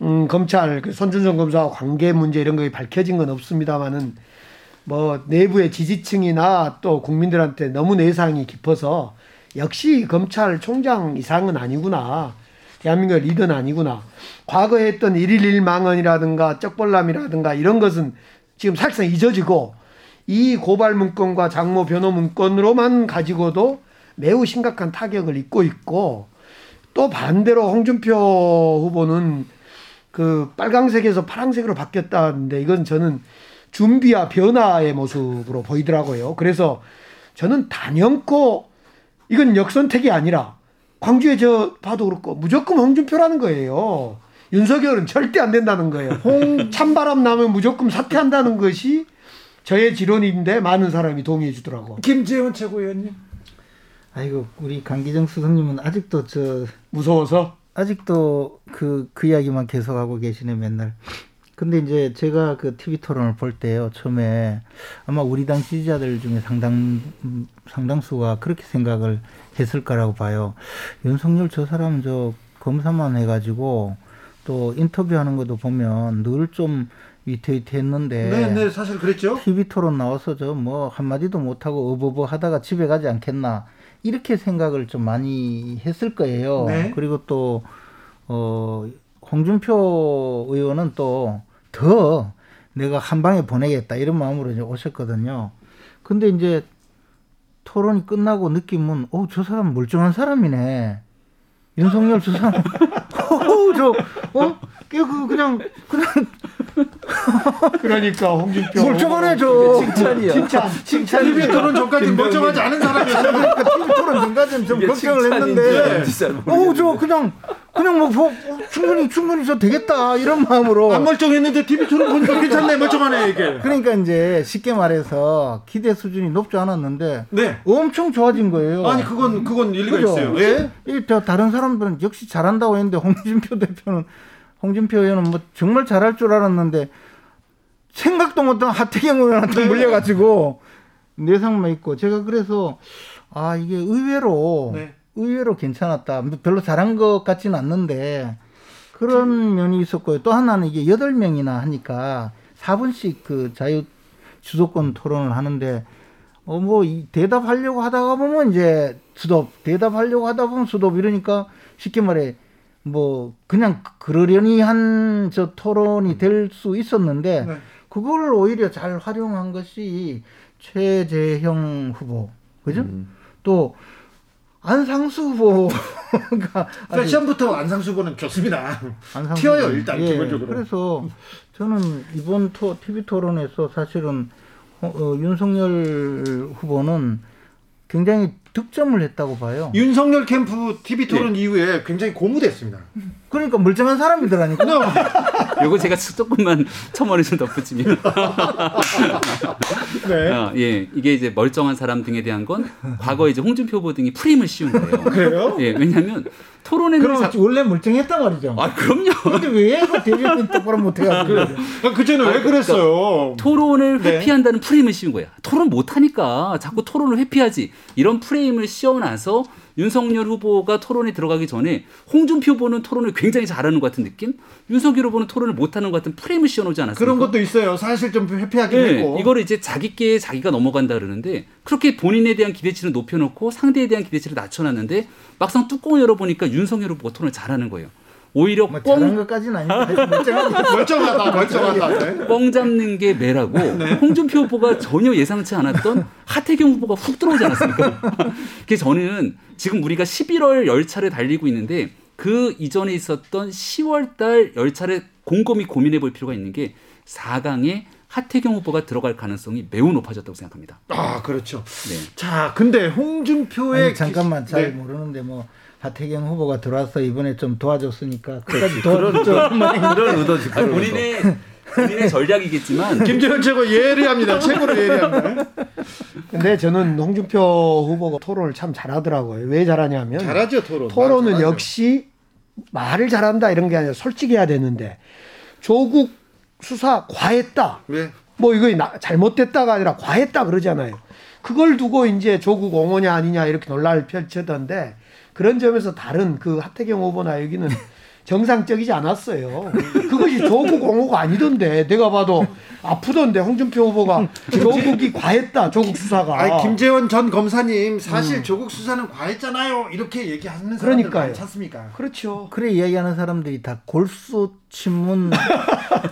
음, 검찰 그 손준성 검사와 관계 문제 이런 거 밝혀진 건 없습니다만은 뭐 내부의 지지층이나 또 국민들한테 너무 내상이 깊어서 역시 검찰총장 이상은 아니구나. 대한민국 리더는 아니구나. 과거에 했던 일일 일망언이라든가 쩍벌남이라든가 이런 것은 지금 사실상 잊어지고 이 고발 문건과 장모 변호 문건으로만 가지고도 매우 심각한 타격을 입고 있고 또 반대로 홍준표 후보는 그 빨강색에서 파랑색으로 바뀌었다는데 이건 저는 준비와 변화의 모습으로 보이더라고요. 그래서 저는 단연코 이건 역선택이 아니라 광주에 저 봐도 그렇고 무조건 홍준표라는 거예요. 윤석열은 절대 안 된다는 거예요. 홍 찬바람 나면 무조건 사퇴한다는 것이 저의 지론인데 많은 사람이 동의해 주더라고. 김재원 최고위원님. 아이고 우리 강기정 수석님은 아직도 저 무서워서 아직도 그그 그 이야기만 계속하고 계시네 맨날. 근데 이제 제가 그 TV 토론을 볼 때요 처음에 아마 우리 당 지지자들 중에 상당 상당수가 그렇게 생각을 했을 거라고 봐요. 윤석열 저 사람 저 검사만 해가지고 또 인터뷰하는 것도 보면 늘 좀 위태위태했는데. 네, 네, 사실 그랬죠. TV 토론 나와서 저 뭐 한마디도 못하고 어버버 하다가 집에 가지 않겠나. 이렇게 생각을 좀 많이 했을 거예요. 네. 그리고 또, 어, 홍준표 의원은 또 더 내가 한 방에 보내겠다 이런 마음으로 이제 오셨거든요. 근데 이제 토론이 끝나고 느낌은, 어, 저 사람 멀쩡한 사람이네. 윤석열 저 사람, 어, 저, 어? 그, 그냥, 그냥. 그러니까 홍준표. 멀쩡하네, 저. 칭찬이야. 칭찬. 칭찬. TV 토론 전까지 멀쩡하지 않은 사람이었어. 그러니까 TV 토론 전까지는 좀 걱정을 했는데. 어, 저 그냥, 그냥 뭐, 뭐, 충분히, 충분히 저 되겠다. 이런 마음으로. 안 멀쩡했는데 TV 토론 보니까 괜찮네. 멀쩡하네, 이게. 그러니까 이제 쉽게 말해서 기대 수준이 높지 않았는데. 네. 엄청 좋아진 거예요. 아니, 그건, 그건 일리가 그죠? 있어요. 예? 이, 다른 사람들은 역시 잘한다고 했는데 홍준표 대표는 홍준표 의원은 뭐 정말 잘할 줄 알았는데 생각도 못한 하태경 의원한테 네. 물려가지고 내상만 있고 제가 그래서 아 이게 의외로 네. 의외로 괜찮았다. 별로 잘한 것 같지는 않는데 그런 면이 있었고요. 또 하나는 이게 여덟 명이나 하니까 4분씩 그 자유 주도권 토론을 하는데 어 뭐 대답하려고 하다가 보면 이제 수도 대답하려고 하다 보면 수도 이러니까 쉽게 말해 뭐 그냥 그러려니 한 저 토론이 될 수 있었는데 네. 그걸 오히려 잘 활용한 것이 최재형 후보 그죠? 음. 또 안상수 후보가 패션부터 안상수 후보는 좋습니다. 안상수 튀어요 일단 예, 기본적으로. 그래서 저는 이번 토, TV 토론에서 사실은 어, 어, 윤석열 후보는 굉장히 득점을 했다고 봐요. 윤석열 캠프 TV 토론 네. 이후에 굉장히 고무됐습니다. 그러니까 멀쩡한 사람이더라니까. 요거 제가 조금만 첨언을 좀 덧붙이면. 네. 어, 예, 이게 이제 멀쩡한 사람 등에 대한 건 과거 이제 홍준표 후보 등이 프레임을 씌운 거예요. 그래요? 예, 왜냐하면 토론에는 그럼 사... 원래 멀쩡했단 말이죠. 아, 그럼요. 근데 왜 대변인 똑바로 못해가지고. 그, 그전에 아, 왜 그랬어요? 그러니까 토론을 네. 회피한다는 프레임을 씌운 거야. 토론 못하니까 자꾸 토론을 회피하지. 이런 프레임을 씌워놔서 윤석열 후보가 토론에 들어가기 전에 홍준표 후보는 토론을 굉장히 잘하는 것 같은 느낌? 윤석열 후보는 토론을 못하는 것 같은 프레임을 씌워놓지 않았습니까? 그런 것도 있어요. 사실 좀 회피하긴 네, 했고. 이거를 이제 자기께 자기가 넘어간다 그러는데 그렇게 본인에 대한 기대치를 높여놓고 상대에 대한 기대치를 낮춰놨는데 막상 뚜껑을 열어보니까 윤석열 후보가 토론을 잘하는 거예요. 오히려 뭐 뻥 잘한 것까지는 아닌데 멀쩡하다 멀쩡하다 네. 뻥 잡는 게 매라고 네. 홍준표 후보가 전혀 예상치 않았던 하태경 후보가 훅 들어오지 않았습니까? 그래서 저는 지금 우리가 11월 열차를 달리고 있는데 그 이전에 있었던 10월 달 열차를 곰곰이 고민해 볼 필요가 있는 게 4강에 하태경 후보가 들어갈 가능성이 매우 높아졌다고 생각합니다. 아, 그렇죠. 네. 자, 근데 홍준표의 아니, 잠깐만 잘 네. 모르는데 뭐 하태경 후보가 들어와서 이번에 좀 도와줬으니까 끝까지 도와줬죠. 그런 의도지. 아니, 본인의 본인의 전략이겠지만 김재현 최고 예리합니다. 최고로 예리합니다. 근데 저는 홍준표 후보가 토론을 참 잘하더라고요. 왜 잘하냐면 잘하죠 토론. 토론은. 역시 말을 잘한다 이런 게 아니라 솔직해야 되는데 조국 수사 과했다. 네. 뭐 이거 잘못됐다가 아니라 과했다 그러잖아요. 그걸 두고 이제 조국 옹호냐 아니냐 이렇게 논란을 펼쳤던데 그런 점에서 다른 그 하태경 후보나 여기는 정상적이지 않았어요. 그것이 조국 옹호가 아니던데 내가 봐도 아프던데 홍준표 후보가 조국이 과했다 조국 수사가. 아니, 김재원 전 검사님 사실 음. 조국 수사는 과했잖아요 이렇게 얘기하는 사람들 많지 않습니까? 그렇죠. 그래 이야기하는 사람들이 다 골수 친문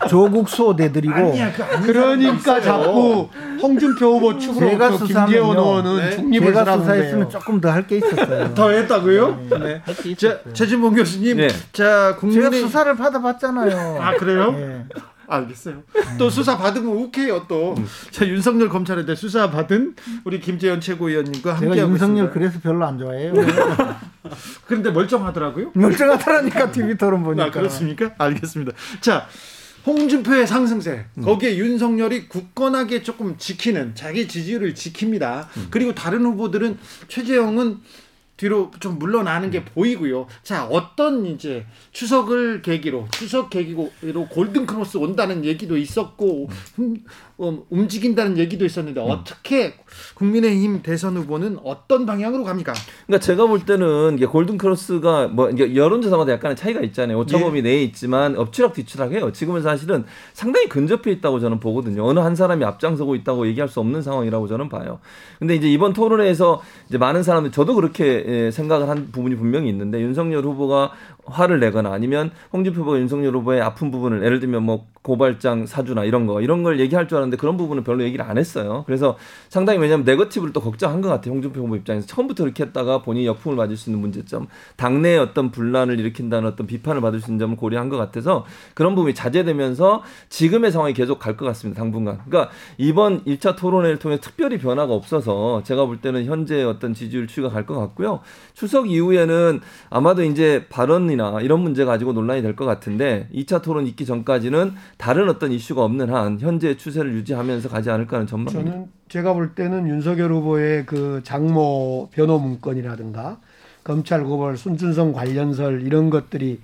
조국 수호대들이고. 아니야, 그 그러니까 자꾸 홍준표 후보 측으로 제가 그 김재원 의원은 네. 중립을 제가 수사했으면 조금 더 할 게 있었어요. 더 했다고요? 네. 네. 자, 최진봉 교수님, 네. 자 국민의 제가 수사를 받아봤잖아요. 아 그래요? 네. 알겠어요. 또 수사 받으면 욱해요 또. 자 윤석열 검찰에 대해 수사 받은 우리 김재현 최고위원님과 함께 하고 윤석열 그래서 별로 안 좋아해요. 그런데 멀쩡하더라고요. 멀쩡하더라니까 TV 토론 보니까. 아, 그렇습니까? 알겠습니다. 자 홍준표의 상승세 음. 거기에 윤석열이 굳건하게 조금 지키는 자기 지지율을 지킵니다. 음. 그리고 다른 후보들은 최재형은 뒤로 좀 물러나는 게 보이고요. 자, 어떤 이제 추석을 계기로 추석 계기로 골든 크로스 온다는 얘기도 있었고 음, 음, 움직인다는 얘기도 있었는데 음. 어떻게 국민의힘 대선 후보는 어떤 방향으로 갑니까? 그러니까 제가 볼 때는 이게 골든 크로스가 뭐 이게 여론조사마다 약간의 차이가 있잖아요. 오차범위 예. 내에 있지만 엎치락 뒤치락해요. 지금은 사실은 상당히 근접해 있다고 저는 보거든요. 어느 한 사람이 앞장서고 있다고 얘기할 수 없는 상황이라고 저는 봐요. 근데 이제 이번 토론회에서 이제 많은 사람들 저도 그렇게 예, 생각을 한 부분이 분명히 있는데 윤석열 후보가 화를 내거나 아니면 홍준표 후보가 윤석열 후보의 아픈 부분을 예를 들면 뭐 고발장 사주나 이런 거 이런 걸 얘기할 줄 알았는데 그런 부분은 별로 얘기를 안 했어요. 그래서 상당히 왜냐하면 네거티브를 또 걱정한 것 같아요. 홍준표 후보 입장에서 처음부터 이렇게 했다가 본인이 역풍을 맞을 수 있는 문제점, 당내의 어떤 분란을 일으킨다는 어떤 비판을 받을 수 있는 점을 고려한 것 같아서 그런 부분이 자제되면서 지금의 상황이 계속 갈 것 같습니다. 당분간. 그러니까 이번 1차 토론회를 통해 특별히 변화가 없어서 제가 볼 때는 현재 어떤 지지율 추이가 갈 것 같고요. 추석 이후에는 아마도 이제 발언이나 이런 문제 가지고 논란이 될 것 같은데 2차 토론 있기 전까지는 다른 어떤 이슈가 없는 한 현재 추세를 유지하면서 가지 않을까 하는 전망입니다. 저는 제가 볼 때는 윤석열 후보의 그 장모 변호 문건이라든가 검찰 고발 순준성 관련설 이런 것들이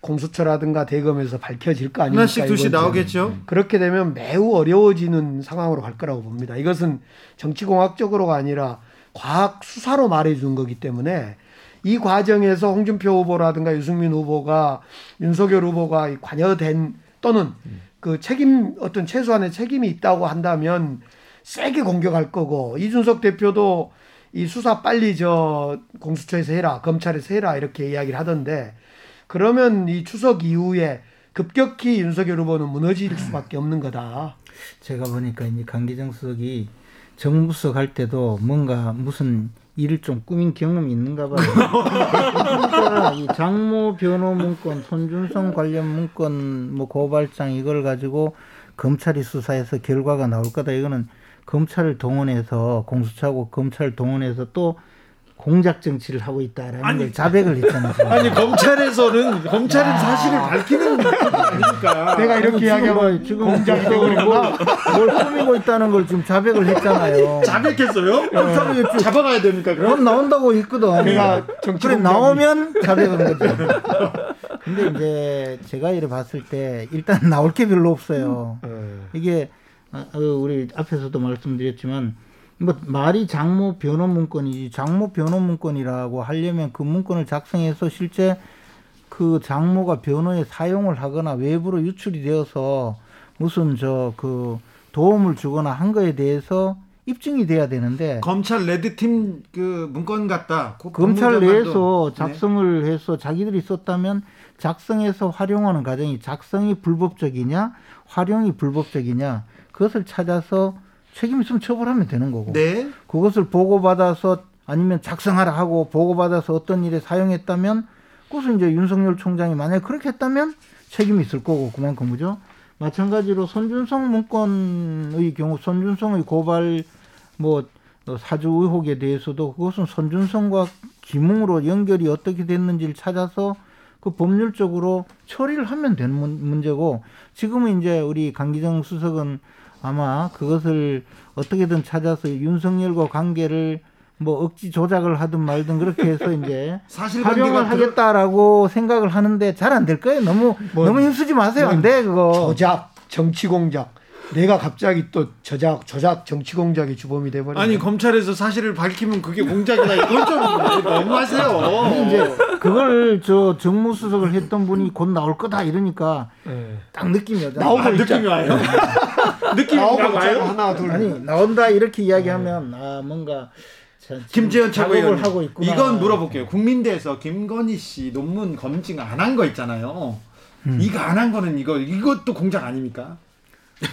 공수처라든가 대검에서 밝혀질 거 아닙니까? 하나씩 두씩 나오겠죠. 그렇게 되면 매우 어려워지는 상황으로 갈 거라고 봅니다. 이것은 정치공학적으로가 아니라 과학 수사로 말해준 거기 때문에 이 과정에서 홍준표 후보라든가 유승민 후보가 윤석열 후보가 관여된 또는 그 책임 어떤 최소한의 책임이 있다고 한다면 세게 공격할 거고 이준석 대표도 이 수사 빨리 저 공수처에서 해라 검찰에서 해라 이렇게 이야기를 하던데 그러면 이 추석 이후에 급격히 윤석열 후보는 무너질 수밖에 없는 거다. 제가 보니까 이제 강기정 수석이 정부석 할 때도 뭔가 무슨 일을 좀 꾸민 경험이 있는가 봐요. 이 장모 변호 문건, 손준성 관련 문건, 뭐 고발장 이걸 가지고 검찰이 수사해서 결과가 나올 거다. 이거는 검찰을 동원해서 공수처하고 검찰을 동원해서 또 공작 정치를 하고 있다라는 아니, 걸 자백을 했잖아요. 아니 검찰에서는 검찰은 아. 사실을 밝히는 아닙니까? 내가 이렇게 이야기하면 지금 공작적으로 뭘 꾸미고 있다는 걸 지금 자백을 했잖아요. 자백했어요? 네. 잡아가야 됩니까? 그럼 나온다고 했거든. 내가 그래 나오면 자백한 거죠. 근데 이제 제가 이래 봤을 때 일단 나올 게 별로 없어요. 음. 이게 어, 우리 앞에서도 말씀드렸지만 뭐 말이 장모 변호 문건이지 장모 변호 문건이라고 하려면 그 문건을 작성해서 실제 그 장모가 변호에 사용을 하거나 외부로 유출이 되어서 무슨 저 그 도움을 주거나 한 거에 대해서 입증이 돼야 되는데 검찰 레드팀 그 문건 같다. 검찰 내에서 네. 작성을 네. 해서 자기들이 썼다면 작성해서 활용하는 과정이 작성이 불법적이냐 활용이 불법적이냐 그것을 찾아서 책임 있으면 처벌하면 되는 거고. 네. 그것을 보고받아서 아니면 작성하라 하고 보고받아서 어떤 일에 사용했다면 그것은 이제 윤석열 총장이 만약에 그렇게 했다면 책임이 있을 거고 그만큼 그죠. 마찬가지로 손준성 문건의 경우 손준성의 고발 뭐 사주 의혹에 대해서도 그것은 손준성과 김웅으로 연결이 어떻게 됐는지를 찾아서 그 법률적으로 처리를 하면 되는 문제고 지금은 이제 우리 강기정 수석은 아마 그것을 어떻게든 찾아서 윤석열과 관계를 뭐 억지 조작을 하든 말든 그렇게 해서 이제 활용을 하겠다라고 생각을 하는데 잘 안 될 거예요. 너무 뭐, 너무 힘쓰지 마세요. 안돼 그거. 조작, 정치 공작. 내가 갑자기 또 저작 조작 정치 공작의 주범이 돼버려. 아니 검찰에서 사실을 밝히면 그게 공작이다. 이건 좀 너무하세요. 이제 그걸 저 정무수석을 했던 분이 곧 나올 거다 이러니까 네. 딱 느낌이 오잖아. 나오고 아, 느낌이 와요. 느낌이 와요. 하나 둘. 아니 나온다 이렇게 이야기하면 아 뭔가. 김재현 최고위원 하고 있구나. 이건 물어볼게요. 국민대에서 김건희 씨 논문 검증 안 한 거 있잖아요. 음. 이거 안 한 거는 이거 이것도 공작 아닙니까?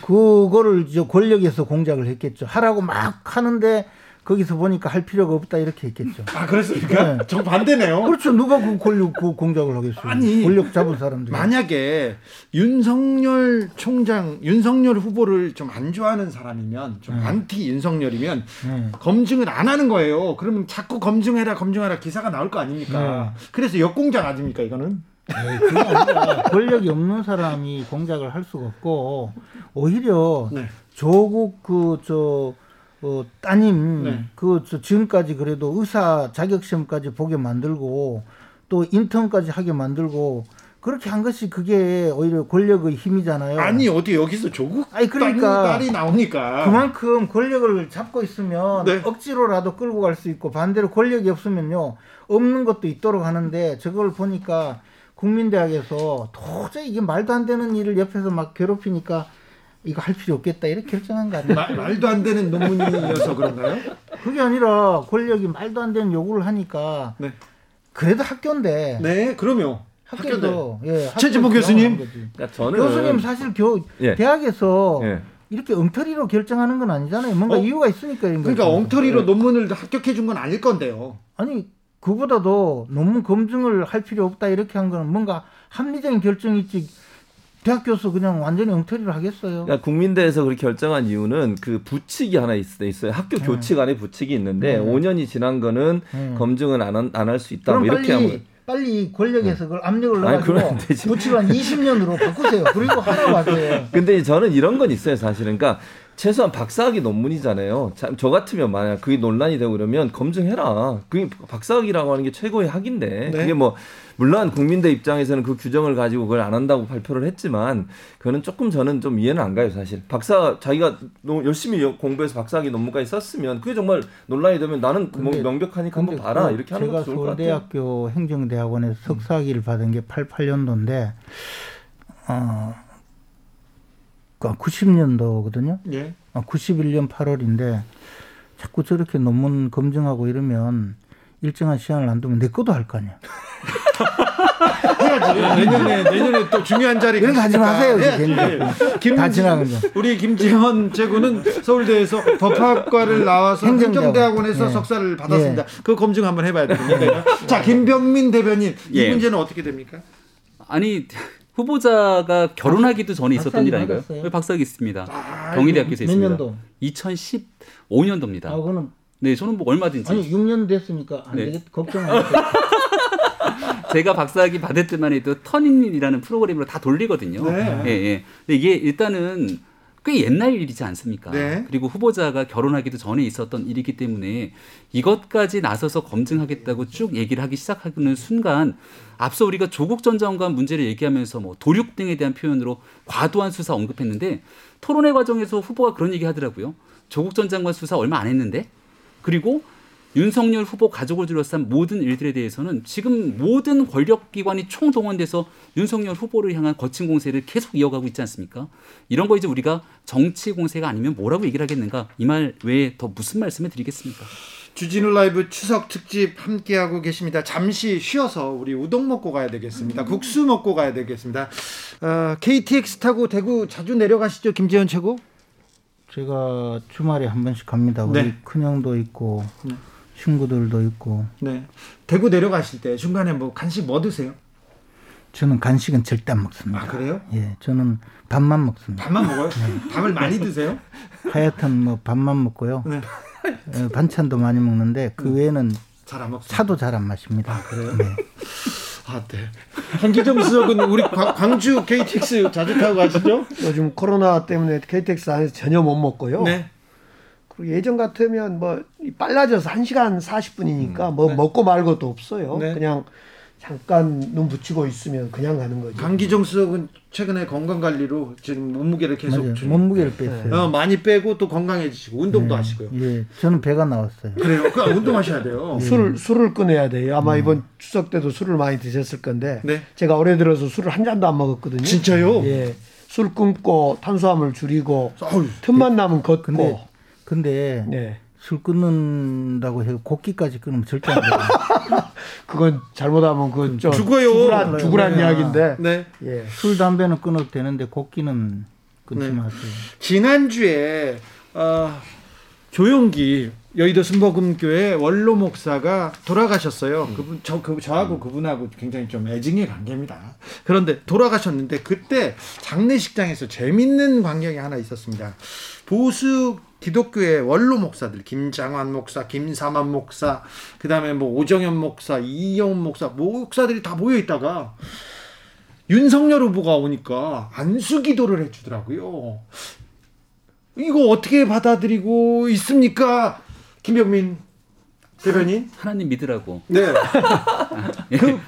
그거를 저 권력에서 공작을 했겠죠. 하라고 막 하는데 거기서 보니까 할 필요가 없다 이렇게 했겠죠. 아 그랬습니까? 네. 정 반대네요. 그렇죠. 누가 그 권력 그 공작을 하겠어요. 아니 권력 잡은 사람들. 만약에 윤석열 총장, 윤석열 후보를 좀 안 좋아하는 사람이면 좀 네. 안티 윤석열이면 네. 검증을 안 하는 거예요. 그러면 자꾸 검증해라, 검증하라 기사가 나올 거 아닙니까? 네. 그래서 역공작 아닙니까 이거는? 네, 권력이 없는 사람이 공작을 할 수가 없고 오히려 네. 조국 그저 어, 따님 네. 그 지금까지 그래도 의사 자격 시험까지 보게 만들고 또 인턴까지 하게 만들고 그렇게 한 것이 그게 오히려 권력의 힘이잖아요. 아니 어디 여기서 조국 아니 그러니까 딸이 나오니까 그만큼 권력을 잡고 있으면 네. 억지로라도 끌고 갈 수 있고 반대로 권력이 없으면요 없는 것도 있도록 하는데 저걸 보니까 국민대학에서 도저히 이게 말도 안 되는 일을 옆에서 막 괴롭히니까 이거 할 필요 없겠다 이렇게 결정한 거 아니에요? 말, 말도 안 되는 논문이어서 그런가요? 그게 아니라 권력이 말도 안 되는 요구를 하니까 네. 그래도 학교인데. 네, 그럼요. 학교도 예, 최지보 교수님. 그러니까 저는 교수님 사실 교 예. 대학에서 예. 이렇게 엉터리로 결정하는 건 아니잖아요. 뭔가 어? 이유가 있으니까 이런 그러니까 거죠. 엉터리로 예. 논문을 합격해 준 건 아닐 건데요. 아니 그보다도 논문 검증을 할 필요 없다 이렇게 한 거는 뭔가 합리적인 결정이 있지 대학 교수 그냥 완전히 엉터리로 하겠어요. 그러니까 국민대에서 그렇게 결정한 이유는 그 부칙이 하나 있, 어요 학교 네. 교칙 안에 부칙이 있는데 네. 5년이 지난 거는 네. 검증은 안 할 수 있다. 뭐 이렇게 하면 빨리 권력에서 그걸 압력을 넣어가지고 부칙을 한 20년으로 바꾸세요. 그리고 하러 가세요. 근데 저는 이런 건 있어요, 사실은. 그러니까 최소한 박사학위 논문이잖아요. 저 같으면 만약 그게 논란이 되고 그러면 검증해라. 그게 박사학위라고 하는 게 최고의 학인데 네. 그게 뭐 물론 국민대 입장에서는 그 규정을 가지고 그걸 안 한다고 발표를 했지만 그거는 조금 저는 좀 이해는 안 가요 사실. 박사 자기가 열심히 공부해서 박사학위 논문까지 썼으면 그게 정말 논란이 되면 나는 뭐 명백하니까 한번 봐라 그 이렇게 하는 것도 좋을 것 같아요. 제가 서울대학교 행정대학원에서 석사학위를 받은 게 88년도인데 어. 90년도거든요. 예. 91년 아, 8월인데 자꾸 저렇게 논문 검증하고 이러면 일정한 시간을 안 두면 내 것도 할 거 아니야. 해야지. 내년에 내년에 또 중요한 자리 그런 하지 마세요. 네. 김, 다 지나간 거. 우리 김지현 제구는 서울대에서 법학과를 나와서 행정대학원에서 예. 석사를 받았습니다. 예. 그 검증 한번 해봐야 됩니다. 자 김병민 대변인 이 예. 문제는 어떻게 됩니까? 아니 후보자가 결혼하기도 전에 있었던 일 아닌가요? 네, 박사학위 있습니다. 아, 경희대학교에서 있습니다. 년도? 2015년도입니다. 아, 그는 네, 저는 뭐 얼마든지. 아니, 6년 됐으니까 안 네. 되겠, 걱정 안 제가 박사학위 받을 때만 해도 터닝이라는 프로그램으로 다 돌리거든요. 네. 예, 예. 근데 이게 일단은 꽤 옛날 일이지 않습니까? 네. 그리고 후보자가 결혼하기도 전에 있었던 일이기 때문에 이것까지 나서서 검증하겠다고 쭉 얘기를 하기 시작하는 순간 앞서 우리가 조국 전 장관 문제를 얘기하면서 뭐 도륙 등에 대한 표현으로 과도한 수사 언급했는데 토론회 과정에서 후보가 그런 얘기 하더라고요. 조국 전 장관 수사 얼마 안 했는데 그리고 윤석열 후보 가족을 둘러싼 모든 일들에 대해서는 지금 모든 권력기관이 총동원돼서 윤석열 후보를 향한 거친 공세를 계속 이어가고 있지 않습니까? 이런 거 이제 우리가 정치 공세가 아니면 뭐라고 얘기를 하겠는가? 이 말 외에 더 무슨 말씀을 드리겠습니까? 주진우 라이브 추석 특집 함께하고 계십니다. 잠시 쉬어서 우리 우동 먹고 가야 되겠습니다. 국수 먹고 가야 되겠습니다. 어, KTX 타고 대구 자주 내려가시죠, 김재현 최고? 제가 주말에 한 번씩 갑니다. 우리 네. 큰형도 있고 네. 친구들도 있고. 네. 대구 내려가실 때 중간에 뭐 간식 뭐 드세요? 저는 간식은 절대 안 먹습니다. 아 그래요? 예, 저는 밥만 먹습니다. 밥만 먹어요? 네. 밥을 많이 드세요? 하여튼 뭐 밥만 먹고요. 네. 예, 반찬도 많이 먹는데 그 네. 외에는 잘 안 먹습니다. 차도 잘 안 마십니다. 아 그래요? 네. 아, 네. 한기정 수석은 우리 광주 KTX 자주 타고 가시죠? 요즘 코로나 때문에 KTX 안에서 전혀 못 먹고요. 네. 그리고 예전 같으면 뭐 빨라져서 1시간 40분이니까 음, 뭐 네. 먹고 말 것도 없어요. 네. 그냥 잠깐 눈 붙이고 있으면 그냥 가는 거죠. 강기정 수석은 최근에 건강 관리로 지금 몸무게를 계속 좀 몸무게를 뺐어요. 어, 많이 빼고 또 건강해지시고 운동도 네. 하시고요. 예, 저는 배가 나왔어요. 그래요. 그 운동하셔야 돼요. 예. 술 술을 끊어야 돼요. 아마 음. 이번 추석 때도 술을 많이 드셨을 건데 네. 제가 올해 들어서 술을 한 잔도 안 먹었거든요. 진짜요? 예. 술 끊고 탄수화물 줄이고 어휴, 틈만 나면 걷고. 근데, 근데 네. 술 끊는다고 해서 곡기까지 끊으면 절대 안 돼요. 그건 잘못하면 그 죽어요. 죽으란, 죽으란 네. 이야기인데. 네. 예. 술 담배는 끊어도 되는데 곡기는 끊지 네. 마세요. 지난주에 어, 조용기 여의도 순복음교회 원로 목사가 돌아가셨어요. 음. 그분 저 그, 저하고 음. 그분하고 굉장히 좀 애증의 관계입니다. 그런데 돌아가셨는데 그때 장례식장에서 재밌는 광경이 하나 있었습니다. 보수 기독교의 원로 목사들 김장환 목사, 김사만 목사, 그다음에 뭐 오정현 목사, 이영훈 목사 목사들이 다 모여 있다가 윤석열 후보가 오니까 안수 기도를 해 주더라고요. 이거 어떻게 받아들이고 있습니까? 김병민 대변인 하나님 믿으라고. 네. 그,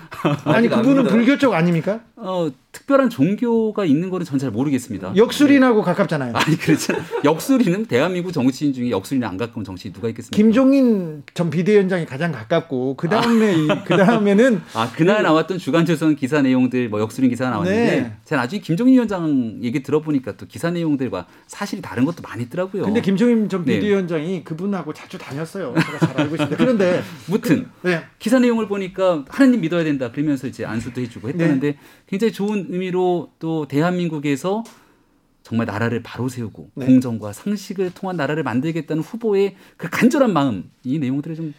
아니 그분은 불교 쪽 아닙니까? 어 특별한 종교가 있는 거는 전 잘 모르겠습니다. 역술인하고 네. 가깝잖아요. 아니 그렇죠. 역술인은 대한민국 정치인 중에 역술인이 안 가까운 정치인 누가 있겠습니까? 김종인 전 비대위원장이 가장 가깝고 그 다음에 아. 그 다음에는 아 그날 나왔던 주간조선 기사 내용들 뭐 역술인 기사 나왔는데 네. 제가 나중에 김종인 위원장 얘기 들어보니까 또 기사 내용들과 사실이 다른 것도 많이 있더라고요. 근데 김종인 전 네. 비대위원장이 네. 그분하고 자주 다녔어요. 제가 잘 알고 있는데 그런데 무튼 네. 기사 내용을 보니까 하나님 믿어야 된다 그러면서 이제 안수도 해주고 했다는데 네. 굉장히 좋은 의미로 또 대한민국에서 정말 나라를 바로 세우고 네. 공정과 상식을 통한 나라를 만들겠다는 후보의 그 간절한 마음 이 내용들을 좀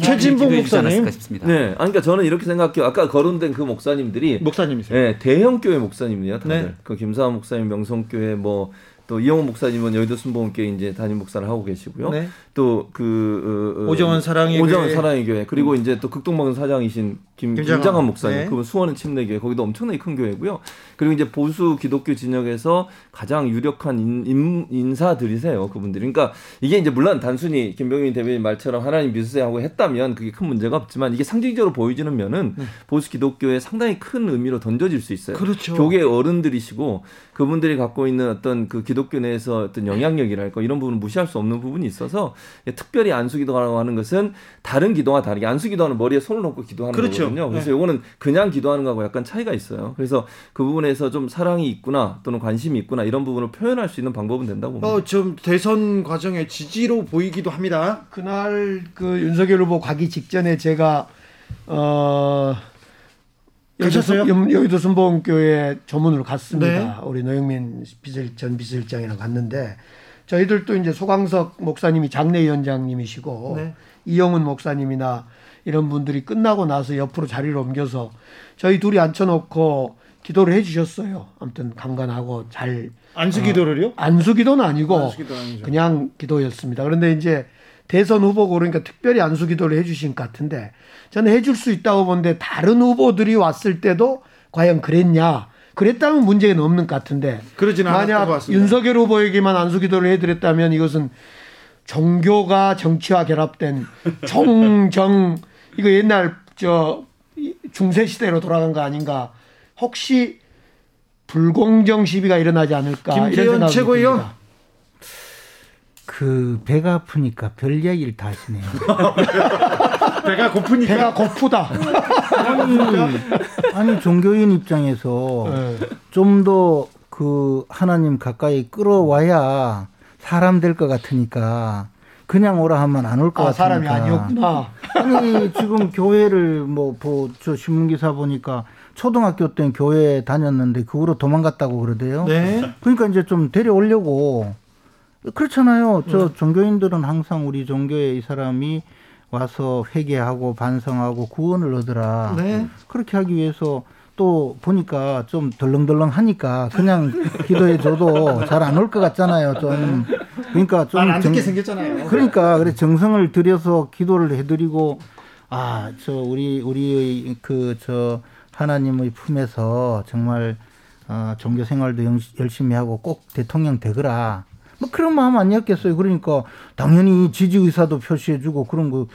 최진봉 목사님 싶습니다. 네, 아니, 그러니까 저는 이렇게 생각해요. 아까 거론된 그 목사님들이 목사님이세요? 네, 대형 교회 목사님이에요. 다들 네. 그 김사환 목사님 명성교회 뭐 또 이영호 목사님은 여의도 순복음교회 이제 담임 목사를 하고 계시고요. 네. 또그 어, 어, 오정원 사랑의 오정원 사랑의 교회 그리고 음. 이제 또 극동방송 사장이신 김, 김장한, 김장한 목사님 네. 그분 수원은 침례교회 거기도 엄청나게 큰 교회고요. 그리고 이제 보수 기독교 진영에서 가장 유력한 인, 인 사들이세요 그분들이. 그러니까 이게 이제 물론 단순히 김병민 대변인 말처럼 하나님 믿으세요 하고 했다면 그게 큰 문제가 없지만 이게 상징적으로 보여지는 면은 네. 보수 기독교에 상당히 큰 의미로 던져질 수 있어요. 그렇죠. 교계 어른들이시고 그분들이 갖고 있는 어떤 그 기독교 내에서 어떤 영향력이랄까 이런 부분은 무시할 수 없는 부분이 있어서 특별히 안수기도라고 하는 것은 다른 기도와 다르게 안수기도는 머리에 손을 얹고 기도하는 그렇죠. 거거든요. 그래서 네. 요거는 그냥 기도하는 거하고 약간 차이가 있어요. 그래서 그 부분에서 좀 사랑이 있구나 또는 관심이 있구나 이런 부분을 표현할 수 있는 방법은 된다고 봅니다. 어, 좀 대선 과정의 지지로 보이기도 합니다. 그날 그 윤석열 후보 가기 직전에 제가 어 가셨어요? 여의도 순복음교회 조문으로 갔습니다. 네. 우리 노영민 비서, 전 비서실장이랑 갔는데 저희들도 이제 소강석 목사님이 장례위원장님이시고 네. 이영훈 목사님이나 이런 분들이 끝나고 나서 옆으로 자리를 옮겨서 저희 둘이 앉혀놓고 기도를 해주셨어요. 아무튼 강간하고 잘 안수 기도를요? 어, 안수 기도는 아니고 그냥 기도였습니다. 그런데 이제 대선 후보고 그러니까 특별히 안수 기도를 해주신 것 같은데 저는 해줄 수 있다고 보는데 다른 후보들이 왔을 때도 과연 그랬냐? 그랬다면 문제는 없는 것 같은데 만약 윤석열 후보에게만 안수 기도를 해드렸다면 이것은 종교가 정치와 결합된 총정 이거 옛날 저 중세 시대로 돌아간 거 아닌가? 혹시 불공정 시비가 일어나지 않을까? 김태현 최고위원 그 배가 아프니까 별 이야기를 다 하시네요. 배가 고프니까 배가 고프다. 아니, 아니 종교인 입장에서 네. 좀더 그 하나님 가까이 끌어와야 사람 될 것 같으니까 그냥 오라 하면 안 올것 아, 같으니까 사람이 아니었구나. 아니 지금 교회를 뭐저 신문 기사 보니까 초등학교 때 교회 다녔는데 그 후로 도망갔다고 그러대요. 네. 그러니까 이제 좀 데려오려고 그렇잖아요. 저 네. 종교인들은 항상 우리 종교에 이 사람이 와서 회개하고 반성하고 구원을 얻으라. 네. 그렇게 하기 위해서 또 보니까 좀 덜렁덜렁 하니까 그냥 기도해 줘도 잘 안 올 것 같잖아요. 좀 그러니까 좀안 듣게 생겼잖아요. 그러니까 그래 정성을 들여서 기도를 해드리고 아 저 우리 우리의 그 저 하나님의 품에서 정말 어, 종교 생활도 열심히 하고 꼭 대통령 되거라. 뭐 그런 마음 아니었겠어요. 그러니까 당연히 지지 의사도 표시해주고 그런 거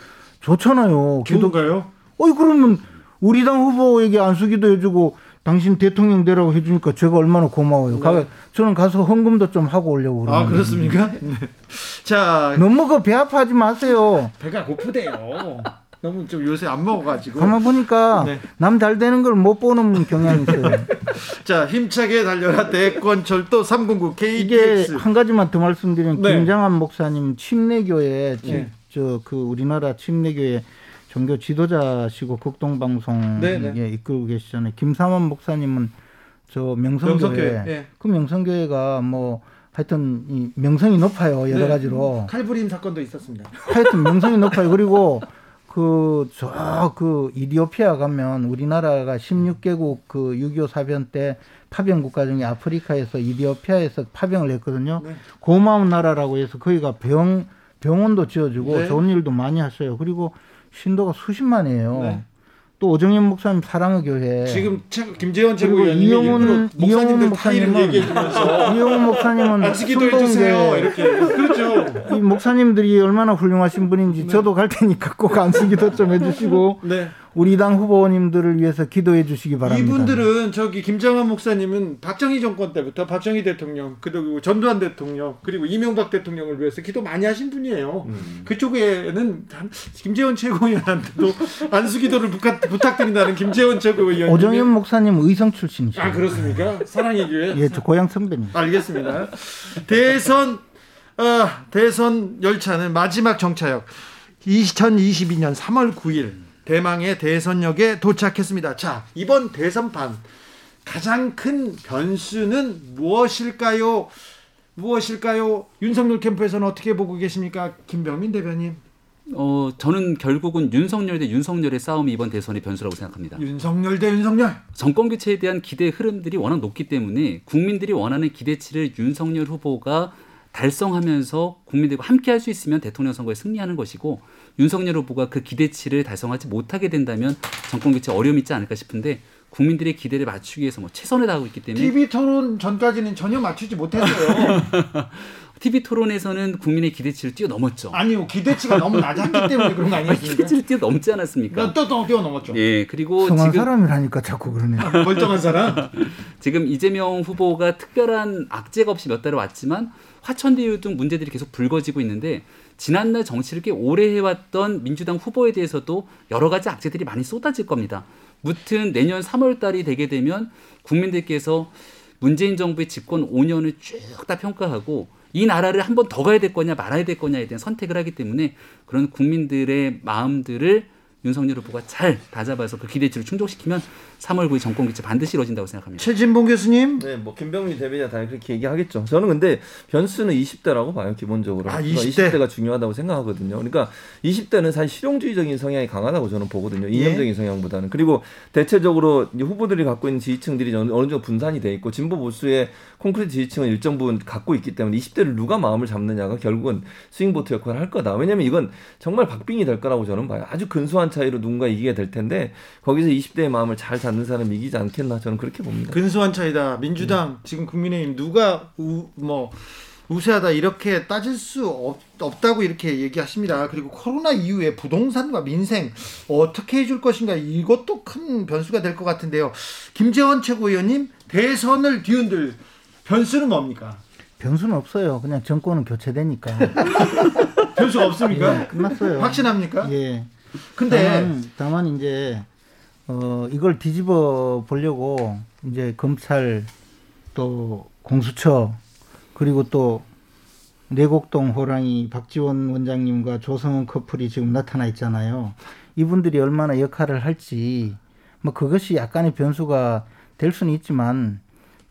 좋잖아요. 기도가요? 어이 그러면 우리 당 후보에게 안수기도 해주고 당신 대통령 되라고 해주니까 제가 얼마나 고마워요. 네. 가, 저는 가서 헌금도 좀 하고 오려고 그러는데. 아 그렇습니까? 네. 자 너무 그 배 아파하지 마세요. 배가 고프대요. 너무 좀 요새 안 먹어가지고. 가만 보니까 네. 남잘 되는 걸 못 보는 경향이 있어요. 자, 힘차게 달려라 대권 철도 309 KTX. 이게 한 가지만 더 말씀드리면 네. 김장한 목사님 침례교회 네. 저그 우리나라 침례교회 종교 지도자시고 극동방송에 네, 네. 이끌고 계시잖아요. 김삼원 목사님은 저 명성교회, 명성교회. 네. 그 명성교회가 뭐 하여튼 이 명성이 높아요 여러 네. 가지로 칼부림 사건도 있었습니다. 하여튼 명성이 높아요. 그리고 그, 저, 그, 이디오피아 가면 우리나라가 16개국 그 6.25 사변 때 파병 국가 중에 아프리카에서 이디오피아에서 파병을 했거든요. 네. 고마운 나라라고 해서 거기가 병, 병원도 지어주고 네. 좋은 일도 많이 하어요 그리고 신도가 수십만이에요. 네. 또 오정현 목사님 사랑의 교회 지금 김재원 최고위원님이 이용훈 이용훈 목사님은 이용훈 목사님은 안기도 해 주세요 이렇게 그렇죠. 이 목사님들이 얼마나 훌륭하신 분인지 네. 저도 갈 테니까 꼭 안수기도 좀 해주시고 네. 우리 당 후보님들을 위해서 기도해 주시기 바랍니다. 이분들은 저기 김장환 목사님은 박정희 정권 때부터 박정희 대통령 그리고 전두환 대통령 그리고 이명박 대통령을 위해서 기도 많이 하신 분이에요. 음. 그쪽에는 김재원 최고위원한테도 안수기도를 부탁, 드린다는 김재원 최고위원. 오정현 목사님 의성 출신이시죠. 아 그렇습니까? 사랑의 교회. 예, 저 고향 선배님. 알겠습니다. 대선 아, 대선 열차는 마지막 정차역 2022년 3월 9일 대망의 대선역에 도착했습니다. 자, 이번 대선판 가장 큰 변수는 무엇일까요? 무엇일까요? 윤석열 캠프에서는 어떻게 보고 계십니까? 김병민 대변인. 어, 저는 결국은 윤석열 대 윤석열의 싸움이 이번 대선의 변수라고 생각합니다. 윤석열 대 윤석열. 정권 교체에 대한 기대 흐름들이 워낙 높기 때문에 국민들이 원하는 기대치를 윤석열 후보가 달성하면서 국민들과 함께 할 수 있으면 대통령 선거에 승리하는 것이고 윤석열 후보가 그 기대치를 달성하지 못하게 된다면 정권 교체 어려움이 있지 않을까 싶은데 국민들의 기대를 맞추기 위해서 뭐 최선을 다하고 있기 때문에 TV 토론 전까지는 전혀 맞추지 못했어요. TV 토론에서는 국민의 기대치를 뛰어넘었죠. 아니요, 기대치가 너무 낮았기 때문에 그런 거 아니겠습니까? 기대치를 뛰어넘지 않았습니까? 또, 또 뛰어넘었죠. 예, 그리고 지금 사람이라니까 자꾸 그러네요. 멀쩡한 사람. 지금 이재명 후보가 특별한 악재가 없이 몇 달을 왔지만 화천대유 등 문제들이 계속 불거지고 있는데 지난날 정치를 꽤 오래 해왔던 민주당 후보에 대해서도 여러 가지 악재들이 많이 쏟아질 겁니다. 무튼 내년 3월 달이 되게 되면 국민들께서 문재인 정부의 집권 5년을 쭉 다 평가하고 이 나라를 한 번 더 가야 될 거냐 말아야 될 거냐에 대한 선택을 하기 때문에 그런 국민들의 마음들을 윤석열 후보가 잘 다잡아서 그 기대치를 충족시키면 3월 9일 정권 교체 반드시 이루어진다고 생각합니다. 최진봉 교수님. 네, 뭐 김병민 대변인 당연히 그렇게 얘기하겠죠. 저는 근데 변수는 20대라고 봐요, 기본적으로. 아, 20대. 가 중요하다고 생각하거든요. 그러니까 20대는 사실 실용주의적인 성향이 강하다고 저는 보거든요. 예. 이념적인 예? 성향보다는. 그리고 대체적으로 후보들이 갖고 있는 지지층들이 어느 정도 분산이 돼 있고 진보 보수의 콘크리트 지지층은 일정 부분 갖고 있기 때문에 20대를 누가 마음을 잡느냐가 결국은 스윙보트 역할을 할 거다. 왜냐하면 이건 정말 박빙이 될 거라고 저는 봐요. 아주 근소한 차이로 누군가 이기게 될 텐데 거기서 20대의 마음을 잘 잡는 사람이 이기지 않겠나 저는 그렇게 봅니다. 근소한 차이다. 민주당 네. 지금 국민의힘 누가 우, 뭐 우세하다 이렇게 따질 수 없, 없다고 이렇게 얘기하십니다. 그리고 코로나 이후에 부동산과 민생 어떻게 해줄 것인가 이것도 큰 변수가 될 것 같은데요. 김재원 최고위원님 대선을 뒤흔들 변수는 뭡니까? 변수는 없어요. 그냥 정권은 교체되니까. 변수가 없습니까? 예, 끝났어요. 확신합니까? 예. 근데 다만, 다만 이제 어 이걸 뒤집어 보려고 이제 검찰 또 공수처 그리고 또 내곡동 호랑이 박지원 원장님과 조성은 커플이 지금 나타나 있잖아요. 이분들이 얼마나 역할을 할지 뭐 그것이 약간의 변수가 될 수는 있지만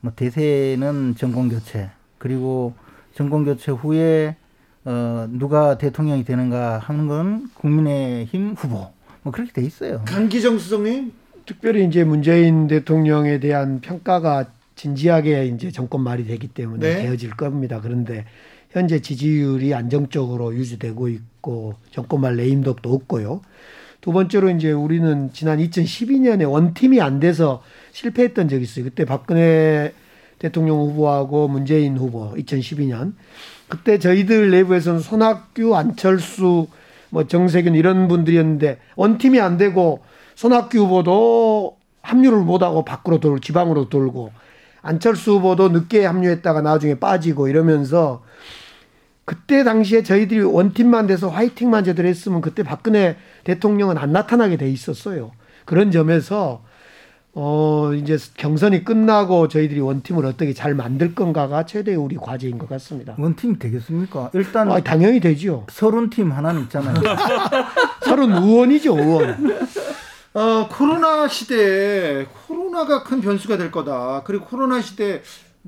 뭐 대세는 정권 교체 그리고 정권 교체 후에 어 누가 대통령이 되는가 하는 건 국민의힘 후보 뭐 그렇게 돼 있어요. 강기정 수석님 특별히 이제 문재인 대통령에 대한 평가가 진지하게 이제 정권 말이 되기 때문에 네. 되어질 겁니다. 그런데 현재 지지율이 안정적으로 유지되고 있고 정권 말 레임덕도 없고요. 두 번째로 이제 우리는 지난 2012년에 원팀이 안 돼서 실패했던 적이 있어요. 그때 박근혜 대통령 후보하고 문재인 후보 2012년 그때 저희들 내부에서는 손학규, 안철수, 뭐 정세균 이런 분들이었는데 원팀이 안 되고 손학규 후보도 합류를 못하고 밖으로 돌고 지방으로 돌고 안철수 후보도 늦게 합류했다가 나중에 빠지고 이러면서 그때 당시에 저희들이 원팀만 돼서 화이팅만 제대로 했으면 그때 박근혜 대통령은 안 나타나게 돼 있었어요. 그런 점에서 어, 이제 경선이 끝나고 저희들이 원팀을 어떻게 잘 만들 건가가 최대의 우리 과제인 것 같습니다. 원팀이 되겠습니까? 일단. 아, 당연히 되죠. 서른 팀 하나는 있잖아요. 서른 의원이죠, 의원. 어, 코로나 시대에 코로나가 큰 변수가 될 거다. 그리고 코로나 시대에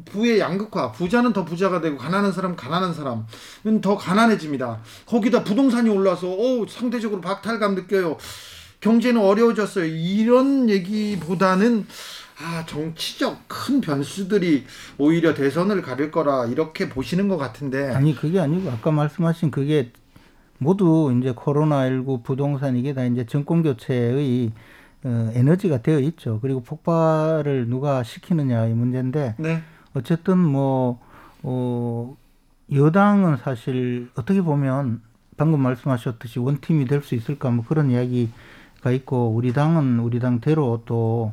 부의 양극화, 부자는 더 부자가 되고 가난한 사람 가난한 사람은 더 가난해집니다. 거기다 부동산이 올라서 오 상대적으로 박탈감 느껴요. 경제는 어려워졌어요. 이런 얘기보다는 아 정치적 큰 변수들이 오히려 대선을 가릴 거라 이렇게 보시는 것 같은데 아니 그게 아니고 아까 말씀하신 그게 모두 이제 코로나19 부동산 이게 다 이제 정권 교체의 어, 에너지가 되어 있죠. 그리고 폭발을 누가 시키느냐 이 문제인데 네. 어쨌든 뭐 어, 여당은 사실 어떻게 보면 방금 말씀하셨듯이 원팀이 될 수 있을까 뭐 그런 이야기 가 있고 우리 당은 우리 당대로 또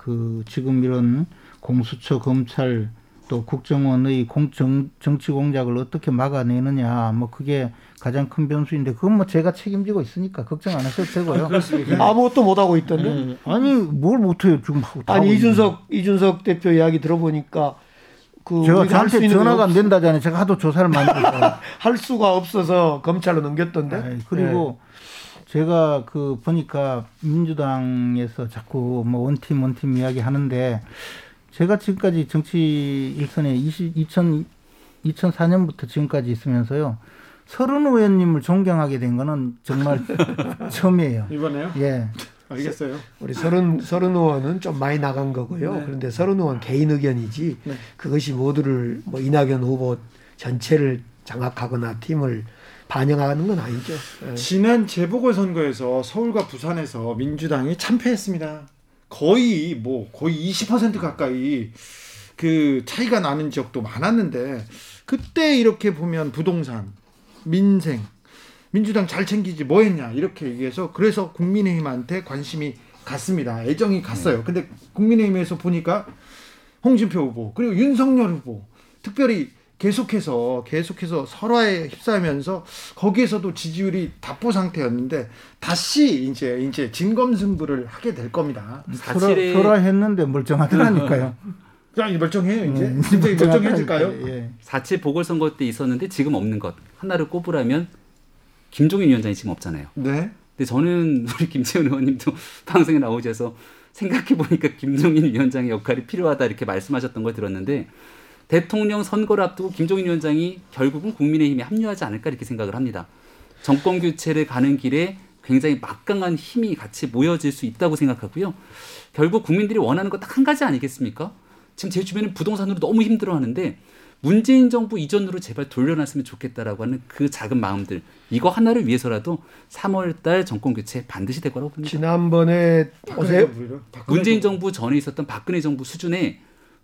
그 지금 이런 공수처 검찰 또 국정원의 공정 정치 공작을 어떻게 막아내느냐 뭐 그게 가장 큰 변수인데 그건 뭐 제가 책임지고 있으니까 걱정 안 하셔도 되고요. 그렇습니다. 네. 아무것도 못 하고 있던데. 네. 아니 뭘 못해요 지금. 아니 이준석 이준석 대표 이야기 들어보니까 그 제가 저한테 전화가 안 된다잖아요. 제가 하도 조사를 많이 해서 할 수가 없어서 검찰로 넘겼던데. 아니, 그리고 네. 제가 그 보니까 민주당에서 자꾸 뭐 원팀 원팀 이야기 하는데 제가 지금까지 정치 일선에 20, 2000 2004년부터 지금까지 있으면서요. 서른 의원님을 존경하게 된 거는 정말 처음이에요. 이번에요? 예. 알겠어요. 우리 서른 서른 의원은 좀 많이 나간 거고요. 네. 그런데 서른 의원 개인 의견이지 네. 그것이 모두를 뭐 이낙연 후보 전체를 장악하거나 팀을 반영하는 건 아니죠. 네. 지난 재보궐 선거에서 서울과 부산에서 민주당이 참패했습니다. 거의 뭐 거의 20% 가까이 그 차이가 나는 지역도 많았는데 그때 이렇게 보면 부동산 민생, 민주당 잘 챙기지 뭐 했냐 이렇게 얘기해서 그래서 국민의힘한테 관심이 갔습니다. 애정이 갔어요. 네. 근데 국민의힘에서 보니까 홍준표 후보 그리고 윤석열 후보 특별히 계속해서 계속해서 설화에 휩싸이면서 거기에서도 지지율이 답보 상태였는데 다시 이제 이제 진검승부를 하게 될 겁니다. 사실에 설화 했는데 멀쩡하더라니까요. 야, 멀쩡해요 이제. 음, 굉장히 멀쩡해질까요? 예. 4.7 보궐선거 때 있었는데 지금 없는 것 하나를 꼽으라면 김종인 위원장이 지금 없잖아요. 네. 근데 저는 우리 김채원 의원님도 방송에 나오셔서 생각해 보니까 김종인 위원장의 역할이 필요하다 이렇게 말씀하셨던 걸 들었는데 대통령 선거를 앞두고 김종인 위원장이 결국은 국민의힘에 합류하지 않을까 이렇게 생각을 합니다. 정권 교체를 가는 길에 굉장히 막강한 힘이 같이 모여질 수 있다고 생각하고요. 결국 국민들이 원하는 것딱한 가지 아니겠습니까? 지금 제 주변은 부동산으로 너무 힘들어하는데 문재인 정부 이전으로 제발 돌려놨으면 좋겠다라고 하는 그 작은 마음들 이거 하나를 위해서라도 3월달 정권 교체 반드시 될 거라고 봅니다. 지난번에 어제 문재인 정부 전에 있었던 박근혜 정부 수준에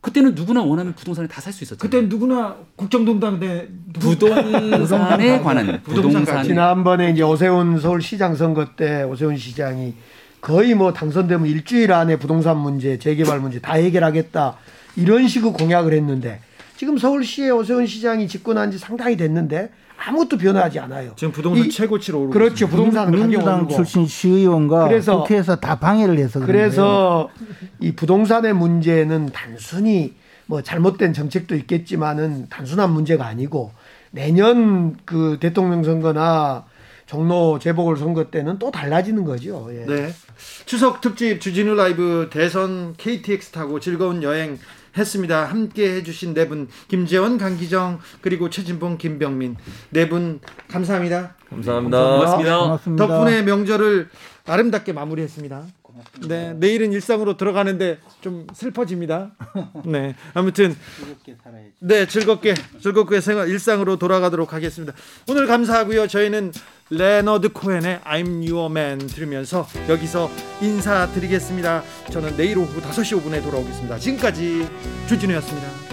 그때는 누구나 원하면 부동산을 다 살 수 있었죠. 그때 누구나 국정농단에 부동산에 관한 부동산 지난번에 이제 오세훈 서울시장 선거 때 오세훈 시장이 거의 뭐 당선되면 일주일 안에 부동산 문제, 재개발 문제 다 해결하겠다 이런 식으로 공약을 했는데 지금 서울시의 오세훈 시장이 집권한 지 상당히 됐는데 아무것도 변하지 않아요. 지금 부동산 이, 최고치로 오르고 그렇죠. 부동산 민주당 출신 시의원과 그래서, 국회에서 다 방해를 해서 그래서 이 부동산의 문제는 단순히 뭐 잘못된 정책도 있겠지만은 단순한 문제가 아니고 내년 그 대통령 선거나 종로 재보궐 선거 때는 또 달라지는 거죠. 예. 네. 추석 특집 주진우 라이브 대선 KTX 타고 즐거운 여행 했습니다. 함께 해주신 네 분, 김재원, 강기정, 그리고 최진봉, 김병민. 네 분, 감사합니다. 감사합니다. 고맙습니다. 고맙습니다. 덕분에 명절을 아름답게 마무리했습니다. 네, 내일은 일상으로 들어가는데 좀 슬퍼집니다. 네, 아무튼 즐겁게 살아야지. 네, 즐겁게 즐겁게 생활 일상으로 돌아가도록 하겠습니다. 오늘 감사하고요. 저희는 레너드 코엔의 I'm Your Man 들으면서 여기서 인사드리겠습니다. 저는 내일 오후 5시 5분에 돌아오겠습니다. 지금까지 주진우였습니다.